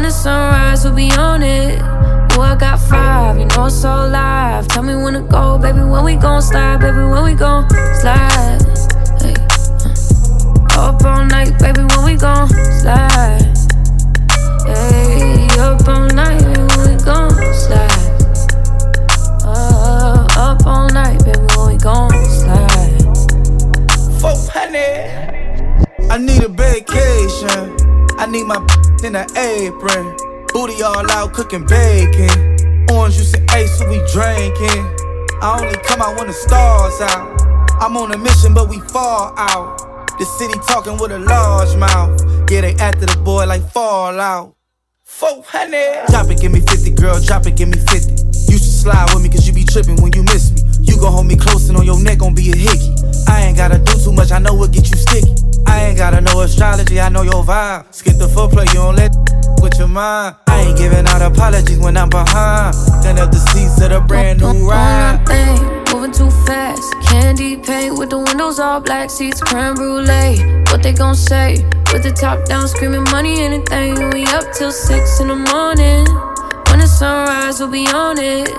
[SPEAKER 21] When the sunrise, we'll be on it. Oh, I got five, you know it's all live. Tell me when to go, baby. When we gon' slide, baby. When we gon' slide. Hey, uh. Up all night, baby. When we gon' slide. Hey, up all night, baby. When we gon' slide. Uh, up all night, baby. When we gon' slide.
[SPEAKER 31] 400. I need a vacation. I need my in an apron. Booty all out cooking bacon. Orange juice and ace, so we drinking. I only come out when the stars out. I'm on a mission, but we fall out. The city talking with a large mouth. Yeah, they after the boy like Fallout. 400. Drop it, give me 50, girl. Drop it, give me 50. You should slide with me, cause you be tripping when you miss me. You gon' hold me close and on your neck gon' be a hickey. I ain't gotta do too much, I know what get you sticky. I ain't gotta know astrology, I know your vibe. Skip the footplay, you don't let with your mind. I ain't giving out apologies when I'm behind. Then up the seats of the brand new ride.
[SPEAKER 21] Thing, moving too fast. Candy paint with the windows all black, seats creme brulee. What they gon' say? With the top down, screaming money, anything. We up till six in the morning. When the sunrise, we'll be on it.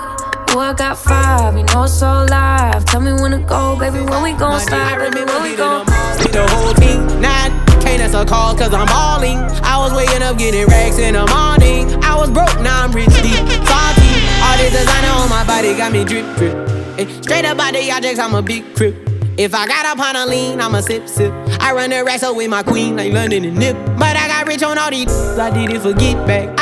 [SPEAKER 21] Oh, I got five, you know it's all live. Tell me when to go, baby. When we gon' slide, baby. When we gon' Need
[SPEAKER 2] the whole team. Nah, can't answer calls cause I'm balling. I was waking up getting racks in the morning. I was broke, now I'm rich, deep, salty. All this designer on my body got me drip, drip. Ay, straight up out the objects, I'm a big crip. If I got up on a lean, I'm a sip, sip. I run the racks up with my queen, like London and Nip. But I got rich on all these, I did it for get back.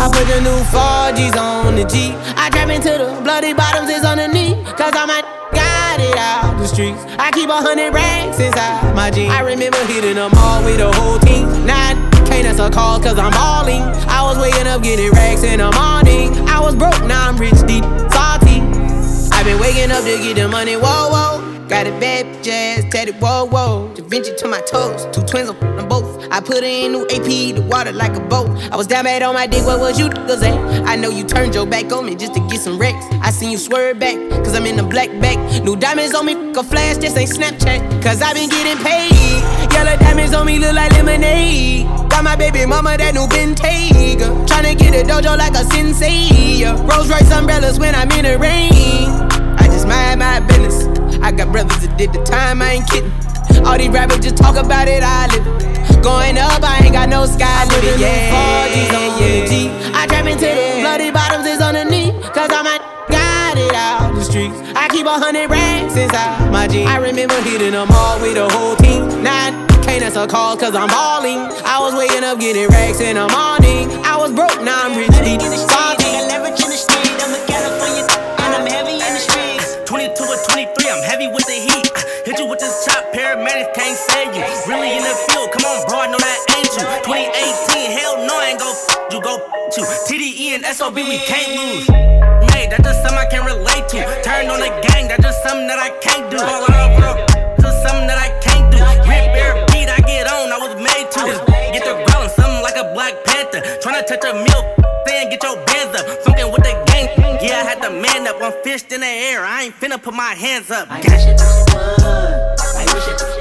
[SPEAKER 2] I put the new 4Gs on the G. I trap into the bloody bottoms is underneath. Cause I'm a got it out the streets. I keep a hundred racks inside my jeans. I remember hitting them all with the whole team. Now can't answer calls cause I'm balling. I was waking up getting racks in the morning. I was broke, now I'm rich, deep, salty. I've been waking up to get the money, whoa, whoa. Got a bad jazz, tatted, whoa, whoa. Da Vinci to my toes, two twins on them both. I put in new AP, the water like a boat. I was down bad on my dick, what was you niggas at? I know you turned your back on me just to get some wrecks. I seen you swerve back, cause I'm in the black back. New diamonds on me, a flash, this ain't Snapchat. Cause I been getting paid. Yellow diamonds on me look like lemonade. Got my baby mama that new Bentayga. Tryna get a dojo like a sensei. Rolls Royce umbrellas when I'm in the rain. I just mind my business. I got brothers that did the time, I ain't kidding. All these rappers just talk about it, I live it. Going up, I ain't got no sky limit. Yeah, 4G's on the G. I trap into the bloody bottoms is underneath. Cause I'm a got it out the streets. I keep a hundred racks inside my jeans. I remember hitting them all with the whole team. Now can't answer calls cause I'm balling. I was waking up getting racks in the morning. I was broke, now I'm rich,
[SPEAKER 32] can't save you. Really in the field, come on, bro, I know that ain't you. 2018, hell no, I ain't go f you, go f you. TDE and SOB, we can't lose. Mate, that's just something I can relate to. Turn on the gang, that's just something that I can't do. All out of just something that I can't do. Rip air beat, I get on, I was made to. Get the growling, something like a Black Panther. Tryna touch a milk, then get your bands up. Funkin' with the gang, yeah, I had to man up. One fist in the air, I ain't finna put my hands up. I wish it was, was, I wish it was.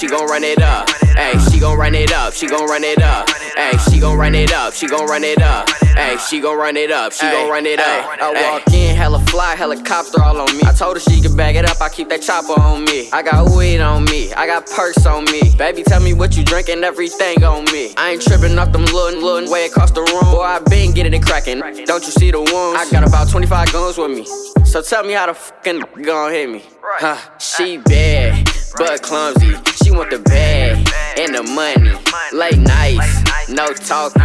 [SPEAKER 33] She gon' run it up. Hey, she gon' run it up, she gon' run it up. Hey, she gon' run it up, she gon' run it up. Hey, she gon' run it up, she gon' run it up. I walk in, hella fly, helicopter all on me. I told her she could bag it up, I keep that chopper on me. I got weed on me, I got perks on me. Baby, tell me what you drinking, everything on me. I ain't tripping off them little, little way across the room. Boy, I been getting it cracking. Don't you see the wounds? I got about 25 guns with me. So tell me how the fucking gon' hit me. Huh, she bad but clumsy. She want the bag and the money. Late nights, no talking.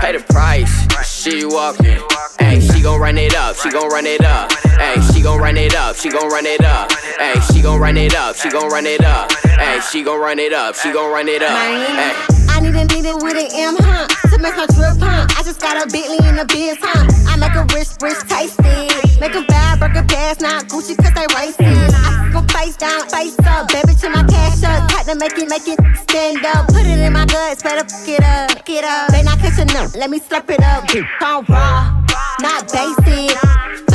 [SPEAKER 33] Pay the price, she walking. Hey, she gon' run it up, she gon' run it up. Hey, she gon' run it up, she gon' run it up. Hey, she gon' run it up, she gon' run it up. Hey, she gon' run it up, she gon' run it up. Hey.
[SPEAKER 34] Need a need it with an M, huh? To make her drip, huh? I just got a Bentley in the biz, huh? I make a rich, rich tasty. Make a bad burger pass, not Gucci, cause they racist. I go face down, face up, baby, to my cash up. Tight to make it, make it stand up. Put it in my guts, better fuck it up, it up. They not catching up, let me slurp it up. On raw, not basic.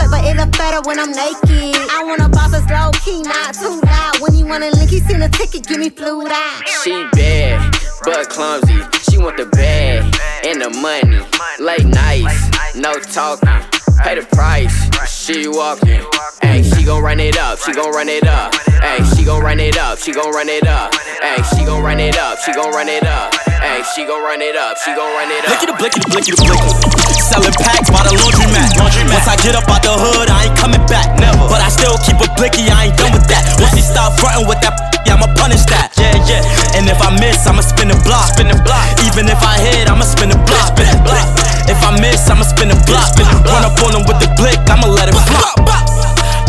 [SPEAKER 34] But it look better when I'm naked. I want a boss that's low key, not too loud. When you wanna link, you send a ticket, give me flued out.
[SPEAKER 33] She bad, but clumsy. She want the bag and the money. Late nights, no talking. Pay the price, she walking. Hey, she gon' run it up, she gon' run it up. Hey, she gon' run it up, she gon' run it up. Hey, she gon' run it up, she gon' run it up. Hey, she gon' run it up, she gon' run it up.
[SPEAKER 35] Blicky the blicky the blicky the blicky. Selling packs by the laundromat. laundromat. Once I get up out the hood, I ain't coming back. Never. But I still keep a blicky, I ain't done with that. Once she start frontin' with that, yeah, I'ma punish that. Yeah, yeah. And if I miss, I'ma spin the block. Spin the block. Even if I hit, I'ma spin the block. Spin the block. If I miss, I'ma spin the block. Run up on him with the blick, I'ma let it flop.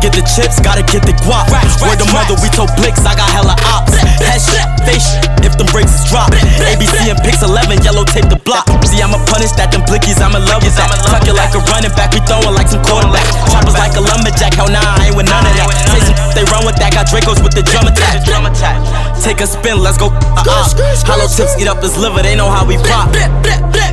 [SPEAKER 35] Get the chips, gotta get the guap. Where the mother, we told Blicks, I got hella ops. Head shit, face shit, if them brakes is dropped. ABC and Pix 11, yellow tape the block. See, I'ma punish that, them blickies, I'm in love with that. Tuck it like a running back, we throwing like some quarterback. Choppers like a lumberjack, hell nah, I ain't with none of that. Say some they run with that, got Dracos with the drum attack. Take a spin, let's go. Uh-uh. Hollow tips eat up his liver, they know how we pop.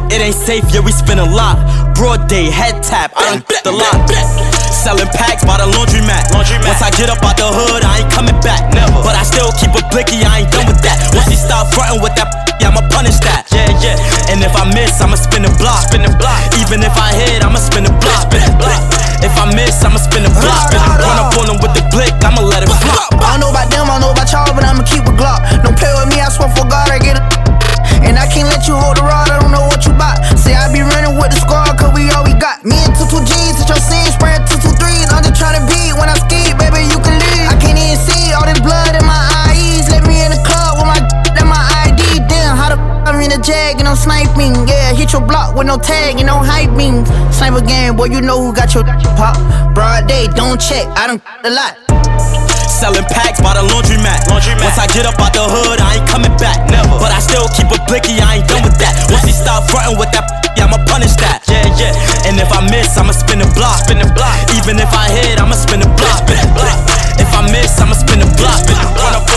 [SPEAKER 35] It ain't safe, yeah, we spin a lot. Broad day, head tap, I done the lot. Selling packs by the laundromat. laundromat. Once I get up out the hood, I ain't coming back. Never. But I still keep a blicky, I ain't done with that. Once she start frontin' with that, yeah, I'ma punish that. Yeah, yeah. And if I miss, I'ma spin the block. Spin the block. Even if I hit, I'ma spin the block. Spin the block. If I miss, I'ma spin the block. Run up on them with the blick, I'ma let it flop.
[SPEAKER 23] I don't know about them, I don't know about y'all, but I'ma keep a Glock. Don't play with me, I swear for God, I get it. And I can't let you hold the rod, and Yeah, hit your block with no tag and no hype beams. Sniper game, boy, you know who got your pop. Broad day, don't check, I done a lot.
[SPEAKER 35] Selling packs by the laundromat. laundromat. Once I get up out the hood, I ain't coming back. Never. But I still keep a blicky, I ain't done with that. Once she start frontin' with that, yeah, I'ma punish that. Yeah, yeah. And if I miss, I'ma spin the block. Spin the block. Even if I hit, I'ma spin the block. Spin the block. If I miss, I'ma spin the block. Run up on them with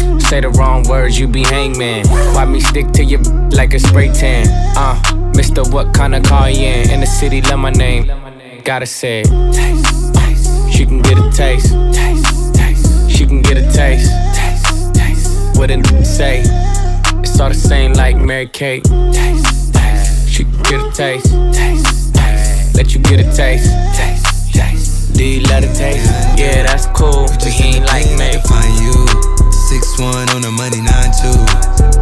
[SPEAKER 3] Say the wrong words, you be hangman. Why me stick to your like a spray tan? Uh, Mister, what kind of car you in? In the city, love my name. Gotta say it. Taste, taste. She can get a taste. Taste, taste. She can get a taste. Taste, taste. What it say? It's all the same like Mary Kate. Taste, taste. She can get a taste. Taste, taste. Let you get a taste. Taste, taste. Do you love the taste? Yeah, that's cool. But he ain't like me.
[SPEAKER 36] Find you. Six one on the money, nine two.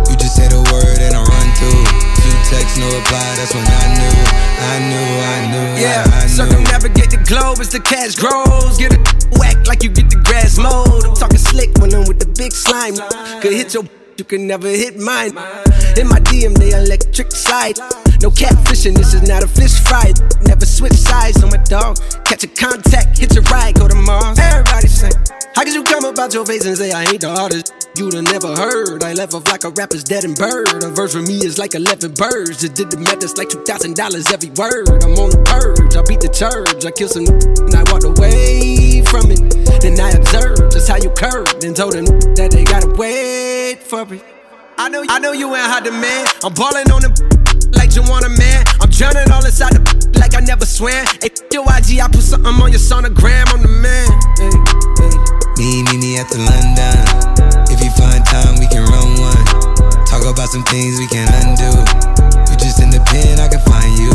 [SPEAKER 36] You just say the word and I run through. Two texts, no reply. That's when I knew, I knew, I knew.
[SPEAKER 31] Yeah,
[SPEAKER 36] I, I knew.
[SPEAKER 31] circumnavigate the globe as the cash grows. Get a whack like you get the grass mowed. I'm talking slick when I'm with the big slime. Could hit your you can never hit mine. In my DM, they electric slide. No catfishing, this is not a fish fry. Never switch sides on my dog. Catch a contact, hit your ride, go to Mars. Everybody sing. How could you come about your face and say I ain't the artist? You'd have never heard. I left off like a rapper's dead and bird. A verse for me is like 11 birds. Just did the math, it's like $2,000 every word. I'm on the purge, I beat the church. I killed some and I walked away from it. Then I observed just how you curved and told them that they gotta wait for it. I know, I know you ain't hot demand. I'm balling on you want a man. I'm drowning all inside the like I never swam. Hey, your IG, I put something on your sonogram. I'm the man. Hey, hey.
[SPEAKER 36] Me, me, me at the London. If you find time, we can run one. Talk about some things we can undo. You just in the pen, I can find you.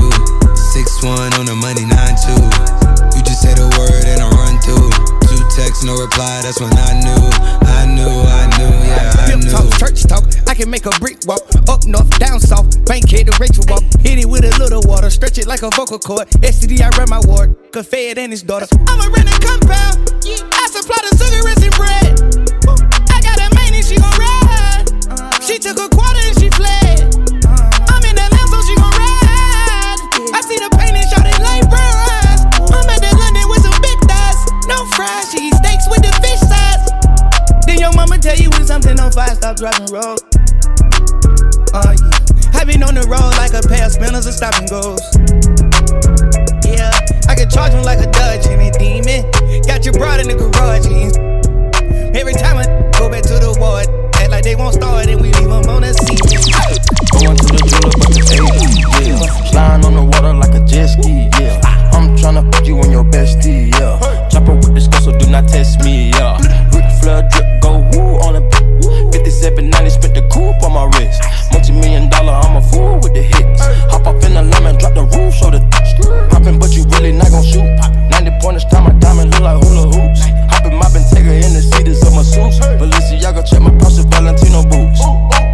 [SPEAKER 36] Six one on the money, nine two. You just say the word and I run through. Two texts, no reply. That's when I knew, I knew, I knew, yeah, I knew.
[SPEAKER 31] talk, church talk. I can make a brick walk. Up north, down south. Bank head to Rachel walk. Hit it with a little water. Stretch it like a vocal cord. STD, I run my ward. Could fed and his daughter. I'm a rent a compound. I supply the sugar and bread. I got a main and she gon' ride. She took a quarter your mama tell you when something on fire, stop driving road. Uh, yeah. I've been on the road like a pair of spinners and stop and goes. Yeah, I can charge him like a Dutch and a demon. Got your broad in the garage. and Every time I go back to the ward, act like they won't start and we leave them on the seat.
[SPEAKER 37] Going to the jeweler, but the 80, yeah. Flying on the water like a jet ski, yeah. I'm tryna put you on your bestie, yeah. Chopper with this girl, so do not test me, yeah. Ric Flair drip, my wrist. Multi million dollar, I'm a fool with the hits. Hop up in the lemon, drop the roof, show the Poppin', but you really not gon' shoot. 90 pointers, time my diamond look like hula hoops. Hoppin', moppin', take her in the seats of my suits. Balenciaga, check my with Valentino boots.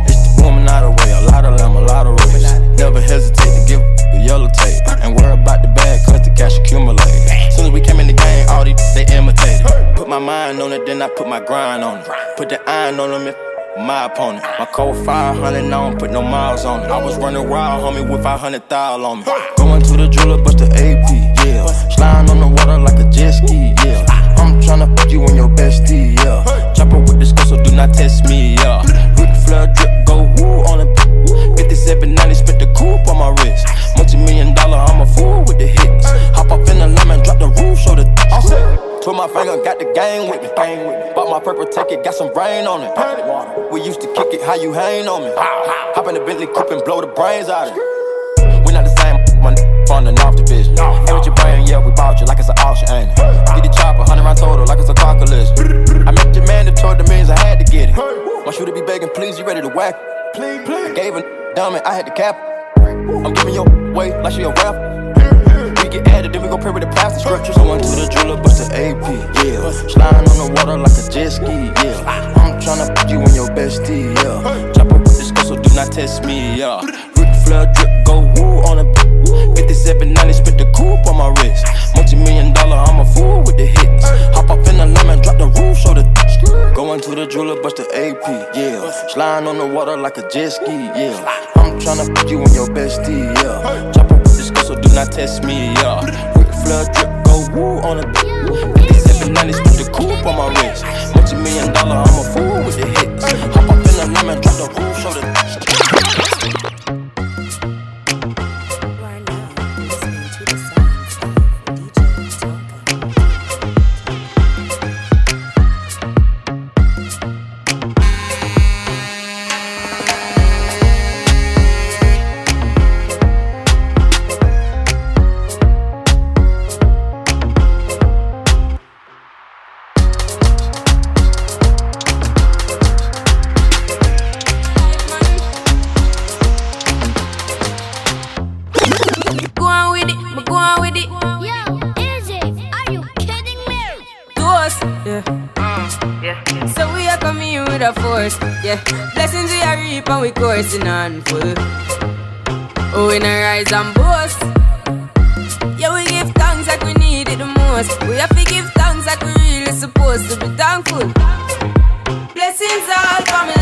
[SPEAKER 37] It's the woman out of way, a lot of lamb, a lot of race. Never hesitate to give the yellow tape. And worry about the bad, cause the cash accumulate. Soon as we came in the game, all these, they imitated. Put my mind on it, then I put my grind on it. Put the iron on them my opponent. My code 500, I don't put no miles on it. I was running wild, homie, with 500 thou on me. Going to the jeweler, but the AP, yeah. Sliding on the water like a jet ski, yeah. I'm tryna put you on your bestie, yeah. Chopper with this girl, so do not test me, yeah. Ric Flair drip, go woo on a 5790, spent the coupe on my wrist. Multi million dollar, I'm a fool with the hits. Hop up in the lemon, drop the roof, show the. Put my finger, got the gang with me. Gang with me. Bought my purple ticket, got some rain on it. We used to kick it, how you hang on me? Hop in the Bentley coupe and blow the brains out of it. We not the same, my from the North Division. Hey, with your brain, yeah, we bought you like it's an auction, ain't it? Get the chopper, 100 round total, like it's a car collision. I met your man that told the millions I had to get it. My shooter be begging, please, you ready to whack? Please, please. I gave a dummy, I had to cap. I'm giving your way like she a rap. Get added, then we go pray with the plastic scriptures. I went to the jeweler, but the AP, yeah. Sliding on the water like a jet ski, yeah. I'm tryna put you and your bestie, yeah. Chopper with this girl, so do not test me, yeah. Ric Flair drip, go woo on a 5790, spent the coupe on my wrist. Multi million dollar, I'm a fool with the hits. Hop up in the lemon, drop the roof, show the. Going to the jeweler, bust the AP, yeah. Sliding on the water like a jet ski, yeah. I'm tryna put you and your bestie, yeah. Chopper with this girl, so do not test me, yeah. Ric Flair drip, go woo on a 5790, spent the coupe on my wrist. Multi million dollar, I'm a fool with the hits. Hop up in the lemon, drop the roof, show the.
[SPEAKER 38] Boast. Yeah, we give thanks like we need it the most. We have to give thanks like we really supposed to be thankful. Blessings all for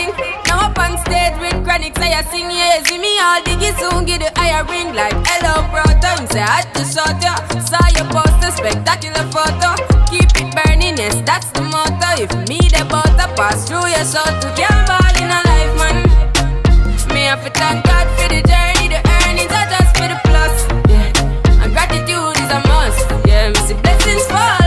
[SPEAKER 38] thing. Now up on stage with chronic, say I sing, yeah. See me all diggy soon, get the higher ring. Like, hello, brother. Me say, I just shot ya. Saw your poster, spectacular photo. Keep it burning, yes, that's the motto. If me the butter pass through your soul to can't ball in a life, man. Me have to thank God for the journey, the earnings are just for the plus. Yeah, and gratitude is a must. Yeah, me see blessings fall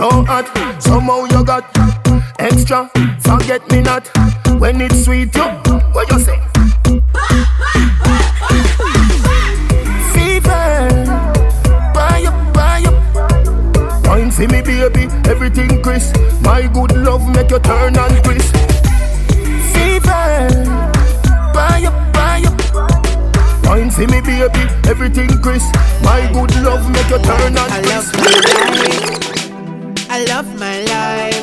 [SPEAKER 39] So
[SPEAKER 40] hot, somehow you got extra. Forget me not when it's sweet. You, what you say?
[SPEAKER 41] Fever,
[SPEAKER 40] buy up, buy up. Wine for me, baby, everything crisp. My good love make you turn and crisp.
[SPEAKER 41] fever,
[SPEAKER 40] Buy up, buy up. Wine for me, baby, everything crisp. My good love make you turn and crisp.
[SPEAKER 2] I love my life.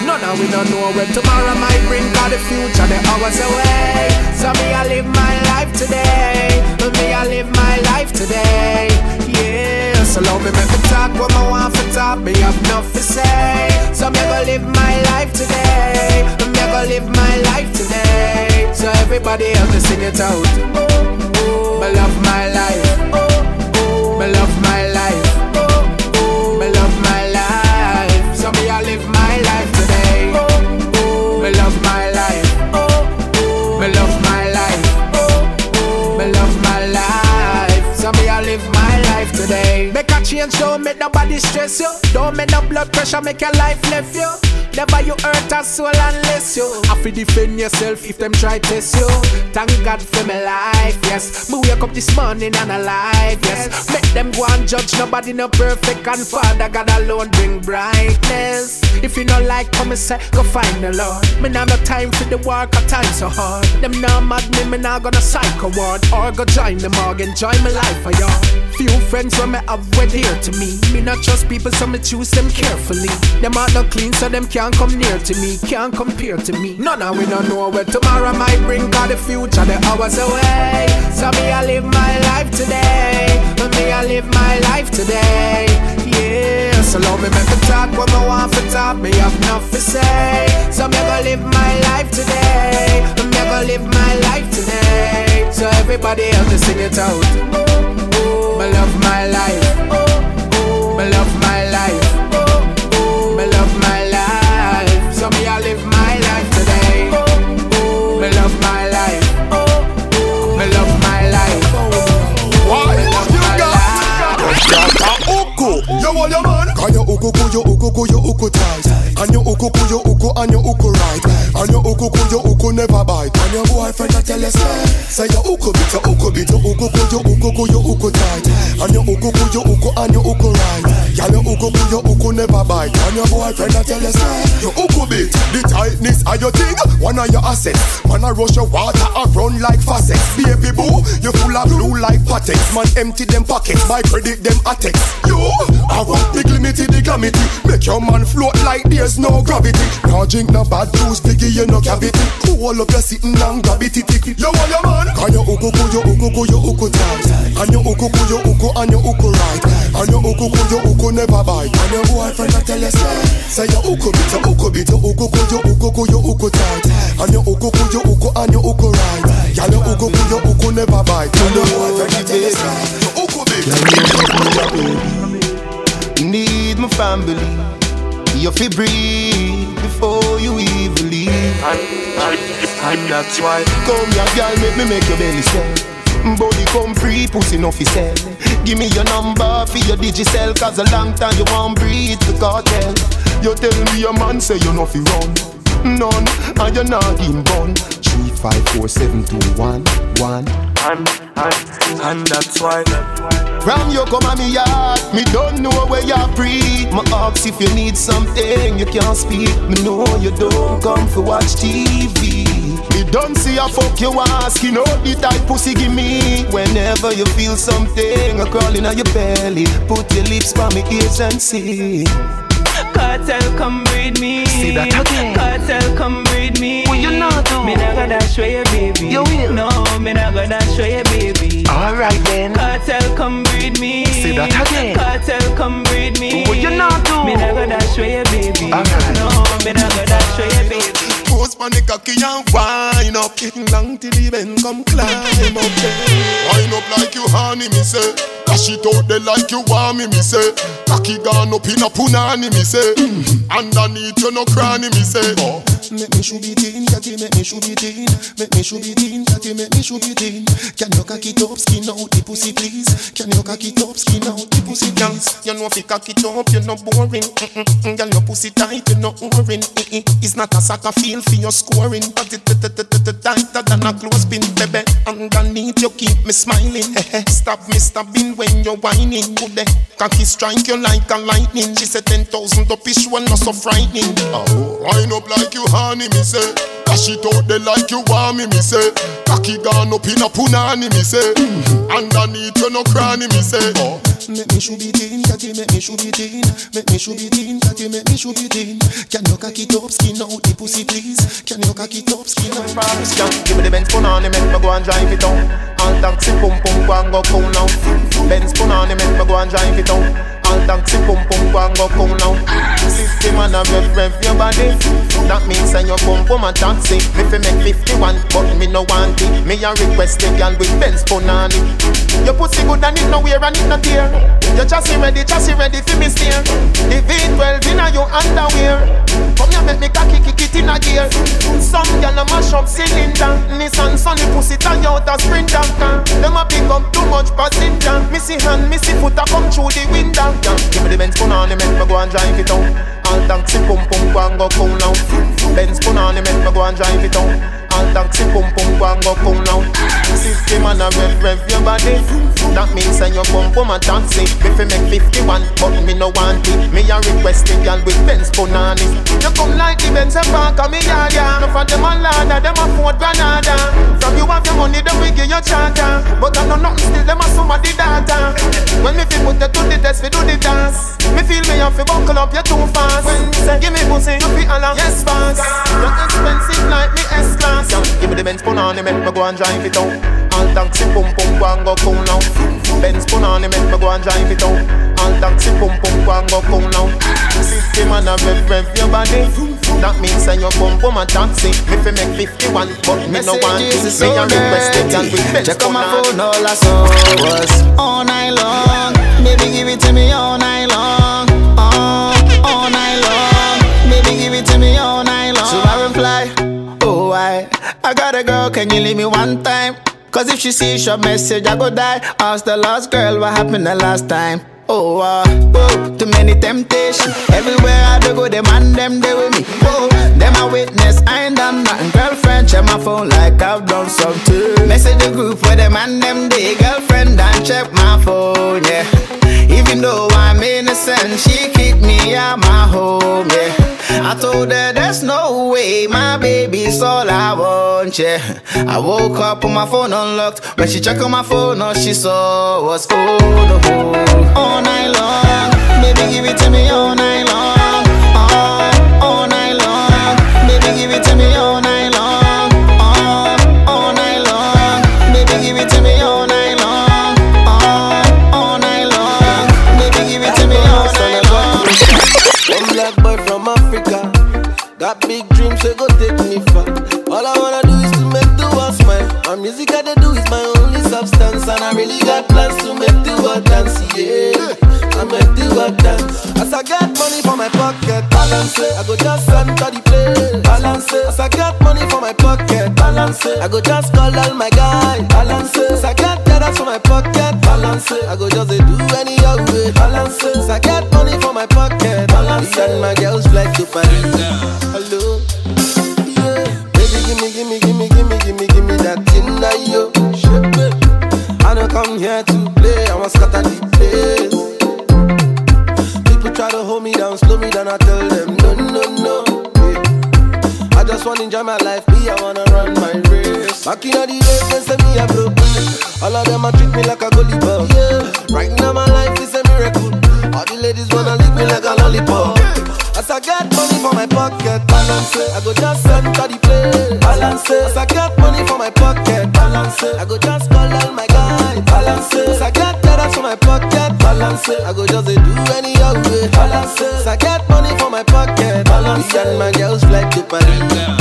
[SPEAKER 31] No, no, we don't know where tomorrow might bring Cause the future, the hours away. So me, I live my life today. Me, I live my life today. Yeah, so love me, make me talk what I want for talk Me have enough to say. So me, go live my life today. Me, go live my life today. So everybody else, sing it out. Me love my life. Me love change, don't make nobody stress you. Don't make no blood pressure, make your life left you. Never you hurt a soul unless you have to defend yourself if them try test you. Thank God for my life, yes. Me wake up this morning and alive, yes. Make them go and judge nobody no perfect and Father God alone bring brightness. If you not like come and say, go find the Lord. Me now no time for the work, a time so hard. Them now mad me, me now gonna psycho ward or go join the morgue, enjoy my life for y'all. Few friends when me have were dear to me. Me not trust people, so me choose them carefully. Them are not clean, so them can't come near to me, can't compare to me. None of we don't know where tomorrow might bring, cause the future, the hours away. So me, I live my life today. Me, I live my life today. Yeah, so love me, make me talk what I want for talk. Me have nothing to say. So me, I live my life today. Me, I go live my life today. So everybody else, just sing it out. Me love my life. Me love my life. Me love my life. So me I live my life today. Me love my life. Me love my life.
[SPEAKER 14] What
[SPEAKER 31] Me love
[SPEAKER 14] you
[SPEAKER 31] my
[SPEAKER 14] got?
[SPEAKER 31] life.
[SPEAKER 14] Yaka Uku. You want
[SPEAKER 40] your man? Can you uku ku you uku ku you uku tight? And you uku ku you uku and you uku right? And you uku ku you uku never bite. And your boyfriend a tell you say, say you uku bit you uku bit you uku ku you uku ku you uku tight. And you uku ku you uku and you uku right? Girl you uku ku you uku never bite. And your boyfriend a tell you say, you uku bit the tightness of your thing. One of your assets. Man a rush your water a run like faucets. Baby boo, you full of blue like patex. Man empty them pockets, my credit them attacks. You, I want big limited the glamity. Make your man float like there's no gravity. Now drink no bad juice, biggie you no cavity. Cool up your sitting and grab it, tick. You want your man? Can you uku ku you uku ku you uku tight? And you uku ku you uku and you uku right? And you uku ku you uku never bite. And your boyfriend a tell you say, say you uku bit you uku bit you uku ku you uku ku you uku tight. And you uku ku you uku and you uku right? Girl you uku ku you uku never bite. And your boyfriend a tell you say, you uku bit. Need my family. You fi breathe before you even leave. And, and, and that's why Come here girl, make me make your belly swell. Body come free, pussy no fi sell. Give me your number for your digicel Cause a long time you won't breathe the cartel. You tell me your man say you no fi run. None, and you're not in bun Three, five, four, seven, two, one, one. And, and, and that's why from you come on me yard, me don't know where you breathe. My ask if you need something, you can't speak. Me know you don't come for watch TV. Me don't see a fuck you ask, you oh, know the type pussy give me. Whenever you feel something a crawling on your belly, put your lips by me ears and see.
[SPEAKER 2] Kartel, come breed me.
[SPEAKER 40] See that again.
[SPEAKER 2] Kartel, come breed me.
[SPEAKER 40] What you not do?
[SPEAKER 2] Me not gonna show you, baby.
[SPEAKER 40] You will.
[SPEAKER 2] No, me not gonna show you, baby.
[SPEAKER 40] Alright then.
[SPEAKER 2] Kartel, come breed me.
[SPEAKER 40] See that again.
[SPEAKER 2] Kartel, come breed me.
[SPEAKER 40] What you not do?
[SPEAKER 2] Me not gonna show you, baby.
[SPEAKER 40] Alright.
[SPEAKER 2] No, me not gonna show you, baby.
[SPEAKER 40] Post on the cocky and wind up Getting long till the bend come climb up there Wind up like you honey me say Dash it out there like you want me me say. Cocky gone up in a punani me say. Underneath you no cranny me say. Oh. Make me should be teen, catty, make me should be teen Make me should be teen, catty, make me should be teen Can you cock it up, skin out the pussy please? Can you cock it up, skin out the pussy please? You know if you cock it up, you're not boring. Mm-mm-mm. Girl, your pussy tight, you're not boring Mm-mm. It's not a soccer field for your scoring. But it tighter than a clothespin, baby. Underneath you keep me smiling. Stop me stabbing when you're whining Good day, cocky strike you like a lightning. She said 10,000 up is one not so frightening. Oh, wind up like you honey me say Dash it out there like you want me me say Cocky gone up in a punani me say mm-hmm. Underneath you no cranny me say Oh, make me should be teen, catty, make me should be teen Make me should be teen, catty, make me should be teen Can you cock it up, skin out the pussy please Can you cock it up, skin out
[SPEAKER 42] Scan, give me the Benz punani, make me go and drive it down. All taxi pum pum go and go cool now. Benz punani, make me go and drive it down. All taxi pum pum go and go cool now. System and a rev rev your body. That means say you pum pum a taxi. Me fi make 51, but me no want it. Me a request the girl with Benz punani. Your pussy good and it no wear and it no tear. Your chassis ready, chassis ready fi me steer. The V12 inna your underwear. Come here make me cocky kick it in a gear. Some girl a mash up cylinder. Nissan Sunny pussy tie out a sprinter. Them a pick up too much passenger. Missy hand, missy foot a come through the window. Give me the Benz punani, make me go and drive it down. All taxi pum pum go and go cool now. Benz punani, make me go and drive it down. All taxi pum pum go and go cool now. System and a rev rev your body. That means say you pum pum a taxi. Me fi make 51, but me no want it. Me a request the girl with Benz punani. You come like the Benz and park on me yard, yeah. No for them a ladder, them a Ford Granada. From you have your money, them we give you charter. But I know nothing still, them a somebody data. When me fi put you to the test, fi do the dance. Me feel me have fi buckle up, you too fast. When say give me pussy, you fi holla yes fast. You're expensive like me S class. Yeah, give me the Benz punani, make me go and drive it out. All taxi pum pum go and go cool now. Benz punani, make me go and drive it out. All taxi pum pum go and go cool now. System and a rev rev your body. That means say you pum pum a taxi. Me fi make 51, but me no want it. Me a request the girl with Benz
[SPEAKER 23] Check on my phone, all I saw was all night long. Baby, give it to me all night can you leave me one time? Cause if she sees your message, I go die. Ask the last girl what happened the last time. Oh, uh, oh, too many temptations. Everywhere I do go, them and them they with me. Oh, them a witness, I ain't done nothing. Girlfriend, check my phone like I've done something. Message the group where them and them they girlfriend and check my phone, yeah. Even though I'm innocent, she kicked me out my home, yeah. I told her there's no way, my baby's all I want, yeah. I woke up with my phone unlocked. When she checked on my phone, all she saw was no. All night long, baby, give it to me all night long.
[SPEAKER 43] Dreams, so go take me far. All I wanna do is to make the world smile. My music I do is my only substance, and I really got plans to make the world dance. Yeah, I make the world dance. As I get money for my pocket, balance it. I go just enter the place, balance it. As I get money for my pocket, balance it. I go just call all my guys, balance it. As I get dollars for my pocket, balance it. I go just do any old way, balance it. As I get money for my pocket, balance it. And my girls fly to Paris. Hello. Yo. I don't come here to play, I want scatter the place. People try to hold me down, slow me down, I tell them no, no, no. Yeah. I just wanna enjoy my life, me, I wanna run my race. Back in the days, they say me a broke. All of them a treat me like a bug. Yeah. Right now my life is a miracle. All the ladies wanna lick me like a lollipop. As I get money for my pocket, balance it. I go just enter the place, balance it. As I get money for my pocket, balance it. I go just call all my guys, balance it. As I get dollars for my pocket, balance it. I go just do any old way, balance it. As I get money for my pocket, balance it. And my girls fly to Paris.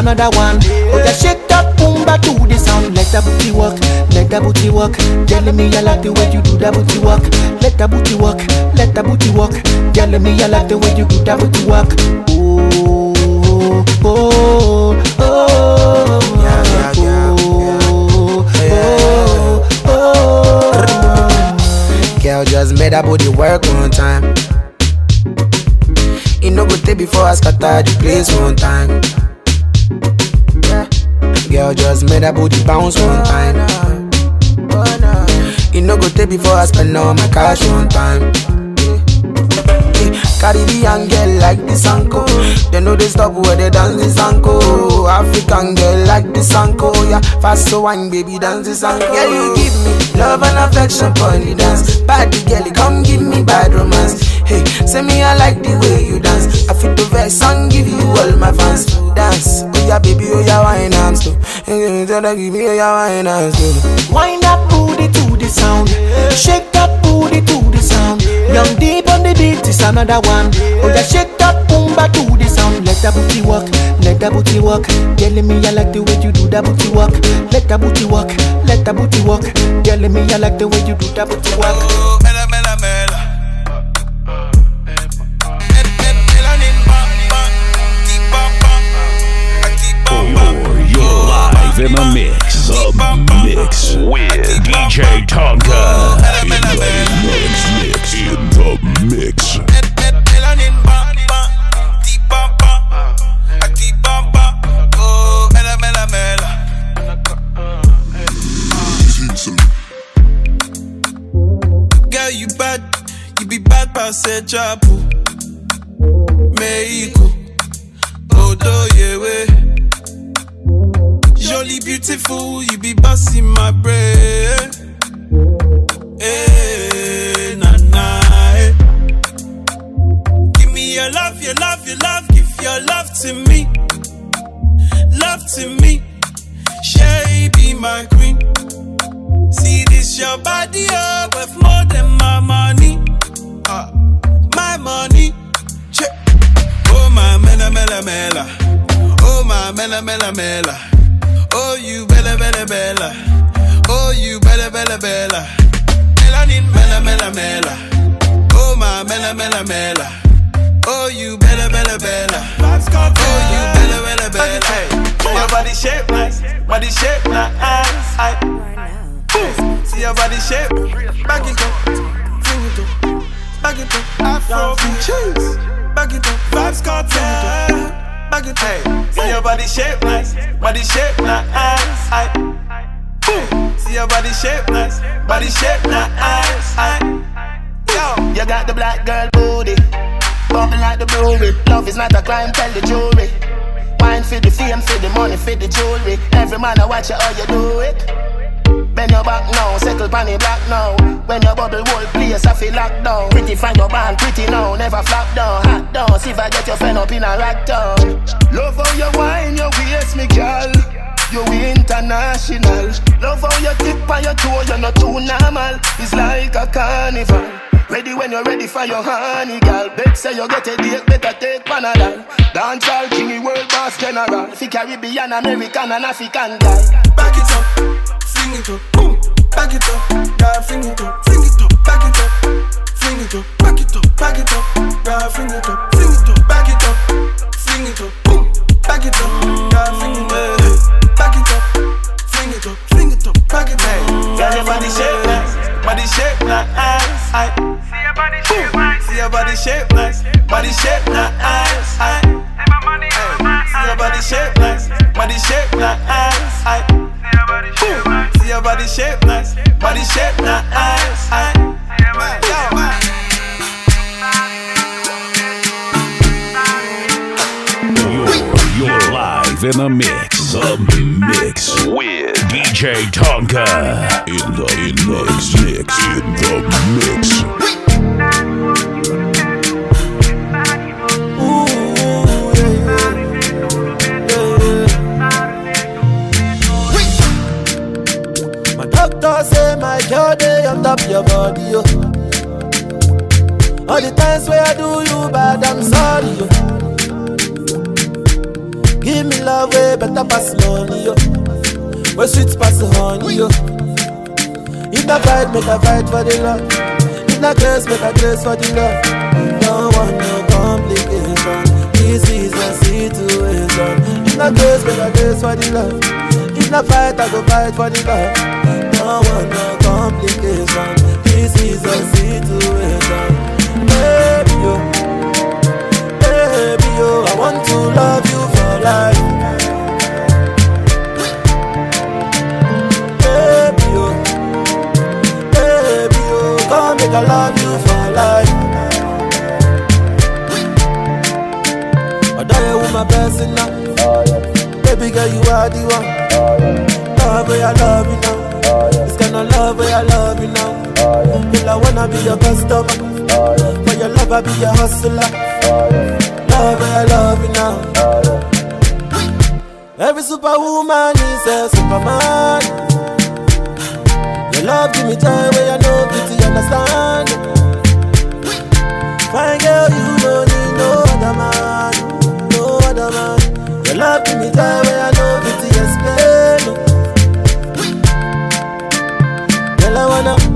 [SPEAKER 44] Another one. Oh, yeah, shake that boomba to the sound. Let that booty work, let that booty work. Telling me I like the way you do that booty work. Let that booty work, let that booty work. Telling me I like the way you do that booty work. Oh, oh, oh, oh, yeah, yeah,
[SPEAKER 23] oh, oh. Girl, just made that booty work one time. It no go take before I scatter the place one time. Girl, just made that booty bounce one time. It no go take before I spend all my cash one time. Eh, Caribbean girl like this anko. They know they stop where they dance this anko. African girl like this anko. Yeah, fast so wine baby dance this anko. Yeah, you give me love and affection the dance. Body girl, come give me bad romance. Hey, say me I like the way you dance. I fit the verse and give you all my fans. Dance, oh yeah baby, oh yeah wine and slow. Her give me oh yeah wine and slow.
[SPEAKER 44] Wind that booty to the sound. Shake that booty to the sound. Young deep on the beat is another one. Oh yeah, shake that boomba to the sound. Let that booty work, let that booty work. Telling me I like the way you do that booty work. Let that booty work, let that booty work. Telling me I like the way you do that booty work.
[SPEAKER 45] In the mix. The mix with DJ Tonka. In the mix, mix, in the mix.
[SPEAKER 46] Girl, you bad, you be bad past a Odo yewe. Jolly beautiful, you be busting my brain. Hey, na na. eh. Give me your love, your love, your love, give your love to me. Love to me. Sherry be my queen. See this your body up worth more than my money. Uh, my money. Check. Oh my mela mela mela. Oh my mela mela mela. Oh you bella bella bella. Oh you bella bella bella. Melanin mela mela mela. Oh my
[SPEAKER 8] Mela Mela Mela. Oh, you Bella Bella Bella. Oh, you Bella Bella Bella.
[SPEAKER 47] See oh, your body shape nice, body shape nice. I, see your body shape, back it up, bring it up, back it up, Afro cheese, back it up, Vybz Kartel, back up. See your body shape nice, body shape nice. I, see your body shape nice, body shape nice. I,
[SPEAKER 48] Yo, you got the black girl booty, bumping like the brewery. Love is not a crime, tell the jury. Wine for the fame, for the money, for the jewelry. Every man I watch you how you do it. Bend your back now, settle pan the black now. When your bubble whole place, I feel locked down. Pretty find your band, pretty now, never flop down, hot down. See if I get your friend up in a rack down. Love how you wine, your waist, me girl. You international. Love how you tip on your toe, you're not too normal. It's like a carnival. Ready when you're ready for your honey, girl. Bet say you get a date, better take Panadol. Dance all king, world boss general. Fi Caribbean, American, and African guy.
[SPEAKER 8] Back it up, sing it up, boom. Back it up, girl, fling it up, fling it up, back it up, fling it up, back it up, back it up, girl, fling it up, fling it up, back it up, fling it up, boom. Back it up, girl, fling it up, back it up, fling it up, fling it up, back it up.
[SPEAKER 47] Girl, your body shape nice, body shape nice. I, see your body shape nice, see your body shape nice, body shape nice. I, see your body shape nice, body shape nice. I, see your body shape nice, body shape nice. Yo, man.
[SPEAKER 1] You're, you're live in the mix. The mix with DJ Tonka. In the in the mix. In the mix.
[SPEAKER 43] On your body, yo. All the times where I do you bad, I'm sorry, yo. Give me love way better pass money, yo. Where sweet pass honey, yo. If not fight, make a fight for the love. If not grace, make a grace for the love. Don't want no complication. This is a situation. If not grace, make a grace for the love. Not fight, I go fight for the love. Don't want no complication. This is a situation. Baby, yo. Baby, yo. I want to love you for life. Baby, yo. Baby, yo. Come make I love you for life. Although you my person now. Baby girl, you are the one. Love where I love you now. It's gonna love where I love you now. Girl, I wanna be your customer. For your love, I be your hustler. Love where I love you now. Every superwoman is a superman. Your love give me joy where I know beauty understand. Fine girl, you don't need no other man, no other man. Your love give me joy where I know beauty. I wanna